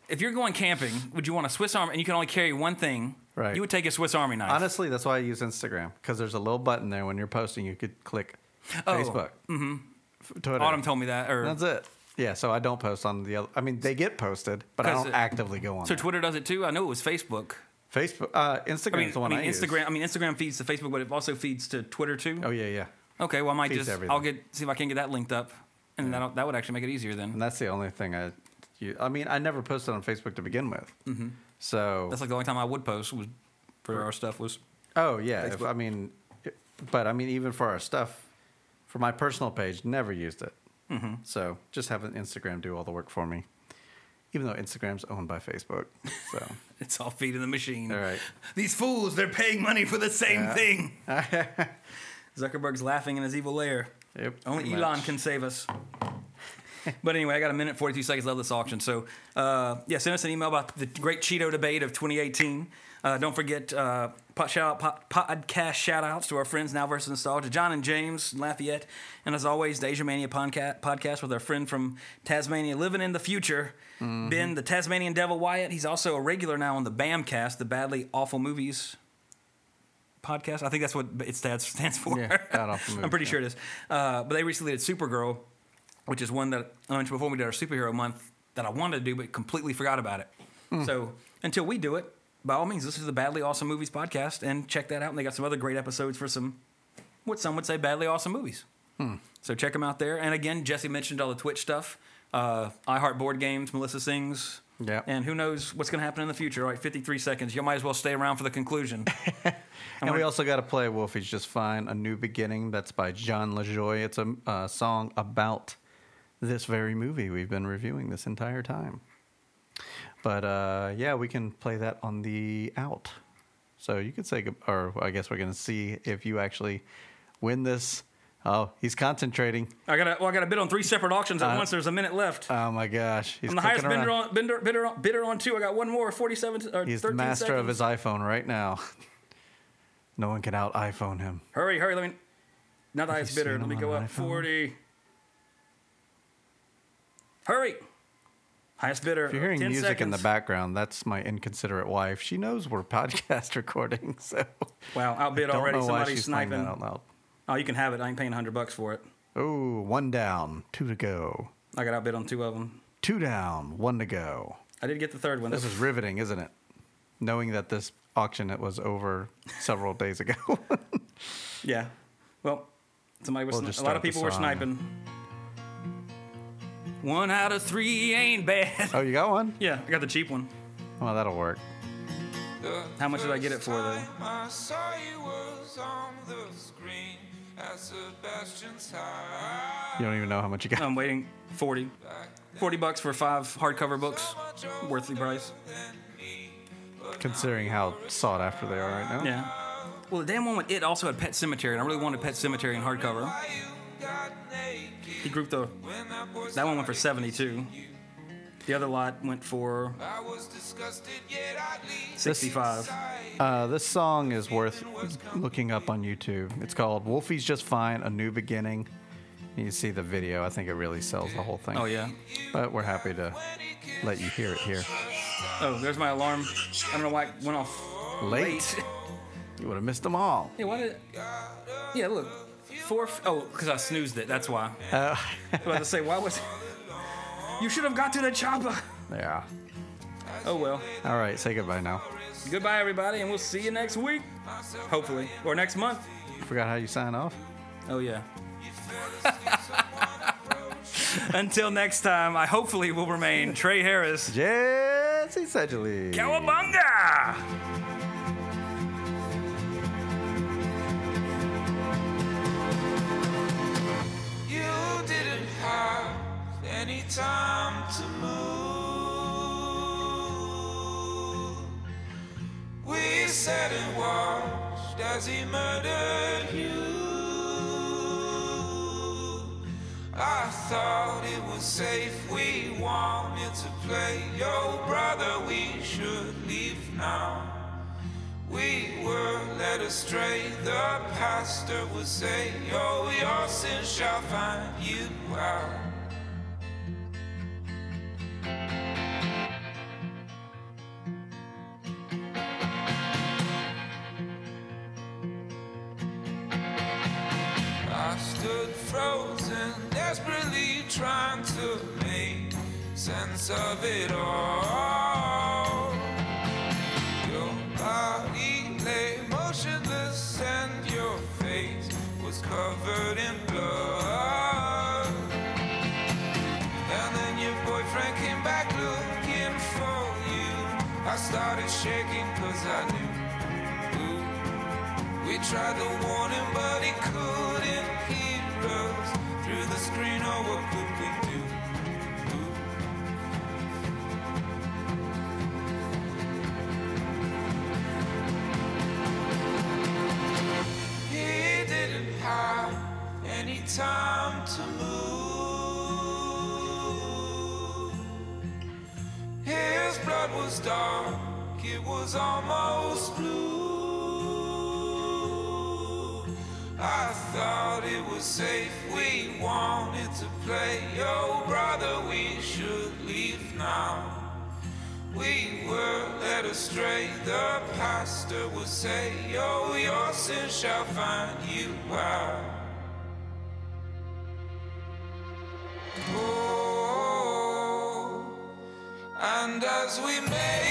If you're going camping, would you want a Swiss Army and you can only carry one thing? Right. You would take a Swiss Army knife. Honestly, that's why I use Instagram because there's a little button there when you're posting. You could click Facebook, mm-hmm. Twitter. Autumn told me that. Or That's it. Yeah. So I don't post on the other. I mean, they get posted, but I don't it- actively go on. so there. Twitter does it too. I know it was Facebook. Facebook, uh, Instagram's I mean, the one I I, mean use. Instagram. I mean Instagram feeds to Facebook, but it also feeds to Twitter too. Oh yeah, yeah. Okay, well I might Feeds just everything. I'll get see if I can get that linked up, and that'll, that would actually make it easier then. And that's the only thing I. You, I mean, I never posted on Facebook to begin with. Mm-hmm. So That's like the only time I would post was for our stuff was. Oh yeah, if, I mean, it- but I mean, even for our stuff, for my personal page, never used it. Mm-hmm. So just have an Instagram do all the work for me, even though Instagram's owned by Facebook. So (laughs) It's all feeding the machine. all right, These fools, they're paying money for the same thing. (laughs) Zuckerberg's laughing in his evil lair. Yep, Only Elon much. can save us. (laughs) but anyway, I got a minute, 42 seconds left of this auction. So, uh, yeah, send us an email about the great Cheeto debate of 2018. Uh, don't forget uh, shout out, pot, podcast shout outs to our friends Now versus Nostalgia, John and James Lafayette. And as always, the Asia Mania podca- podcast with our friend from Tasmania, living in the future, Ben, the Tasmanian Devil Wyatt. He's also a regular now on the BAMcast, the Badly Awful Movies podcast. I think that's what it stands stands for. Yeah, (laughs) I'm pretty yeah. sure it is. Uh, but they recently did Supergirl, which is one that I mentioned before we did our superhero month that I wanted to do, but completely forgot about it. Hmm. So until we do it, by all means, this is the Badly Awesome Movies podcast, and check that out. And they got some other great episodes for some, what some would say, badly awesome movies. Hmm. So check them out there. And again, Jesse mentioned all the Twitch stuff. Uh, I Heart Board Games, Melissa sings. Yep. And who knows what's going to happen in the future? All right, 53 seconds. You might as well stay around for the conclusion. (laughs) And we also got to play Wolfie's Just Fine, A New Beginning. That's by Jon Lajoie. It's a uh, song about this very movie we've been reviewing this entire time. But uh, yeah, we can play that on the out. So you could say, or I guess we're going to see if you actually win this. Oh, he's concentrating. I got a, well, I got a bid on three separate auctions at Uh, once. There's a minute left. Oh my gosh. He's I'm the highest bidder on, bidder, bidder, on, bidder on two. I got one more, 47 or He's the master seconds. of his iPhone right now. (laughs) no one can out iPhone him. Hurry, hurry. Let me. Not the highest bidder. Let me go up iPhone? 40. Hurry. Highest bidder. If you're hearing 10 music in the background, that's my inconsiderate wife. She knows we're (laughs) podcast recording, so Wow, outbid don't already. Somebody's sniping. that out loud. Oh, you can have it. I ain't paying 100 bucks for it. Oh, one down, two to go. I got outbid on two of them. Two down, one to go. I did get the third one. This is riveting, isn't it? Knowing that this auction it was over several days ago. (laughs) yeah. Well, somebody was. We'll sni- a lot of people were sniping. One out of three ain't bad. oh, you got one? yeah, I got the cheap one. Well, that'll work. How much did I get it for though? I saw you was on the screen at Sebastian's house. You don't even know how much you got. I'm waiting 40. 40 bucks for five hardcover books. Worth the price. Considering how sought after they are right now. Yeah. Well, the damn one with it also had Pet Sematary, and I really wanted Pet Sematary in hardcover. He grouped the. That one went for 72. The other lot went for I was disgusted, yet I leave 65. Uh, this song is worth looking up on YouTube. It's called Wolfie's Just Fine, A New Beginning. You see the video. I think it really sells the whole thing. Oh, yeah. But we're happy to let you hear it here. Oh, there's my alarm. I don't know why it went off Late. You would have missed them all. Yeah, why did. Yeah, look. Four. f- Oh, because I snoozed it. That's why. Uh, I (laughs) (laughs) was about to say, why was. You should have got to the chopper. yeah. Oh, well. All right, say goodbye now. Goodbye, everybody, and we'll see you next week. Hopefully. Or next month. Forgot how you sign off? Oh, yeah. (laughs) Until next time, I hopefully will remain Trey Harris. Jesse Seidule. Cowabunga! Any time to move. We sat and watched as he murdered you. I thought it was safe. We wanted to play your brother. We should leave now. We were led astray. The pastor would say, Oh, your sin shall find you out. I stood frozen, desperately trying to make sense of it all. Your body lay motionless tried to warn him, but he couldn't hear us through the screen. Oh, what could we do? He didn't have any time to move. His blood was dark, it was almost safe, we wanted to play. Yo, brother, we should leave now. We were led astray. The pastor would say, Yo, your sin shall find you out. Oh, and as we made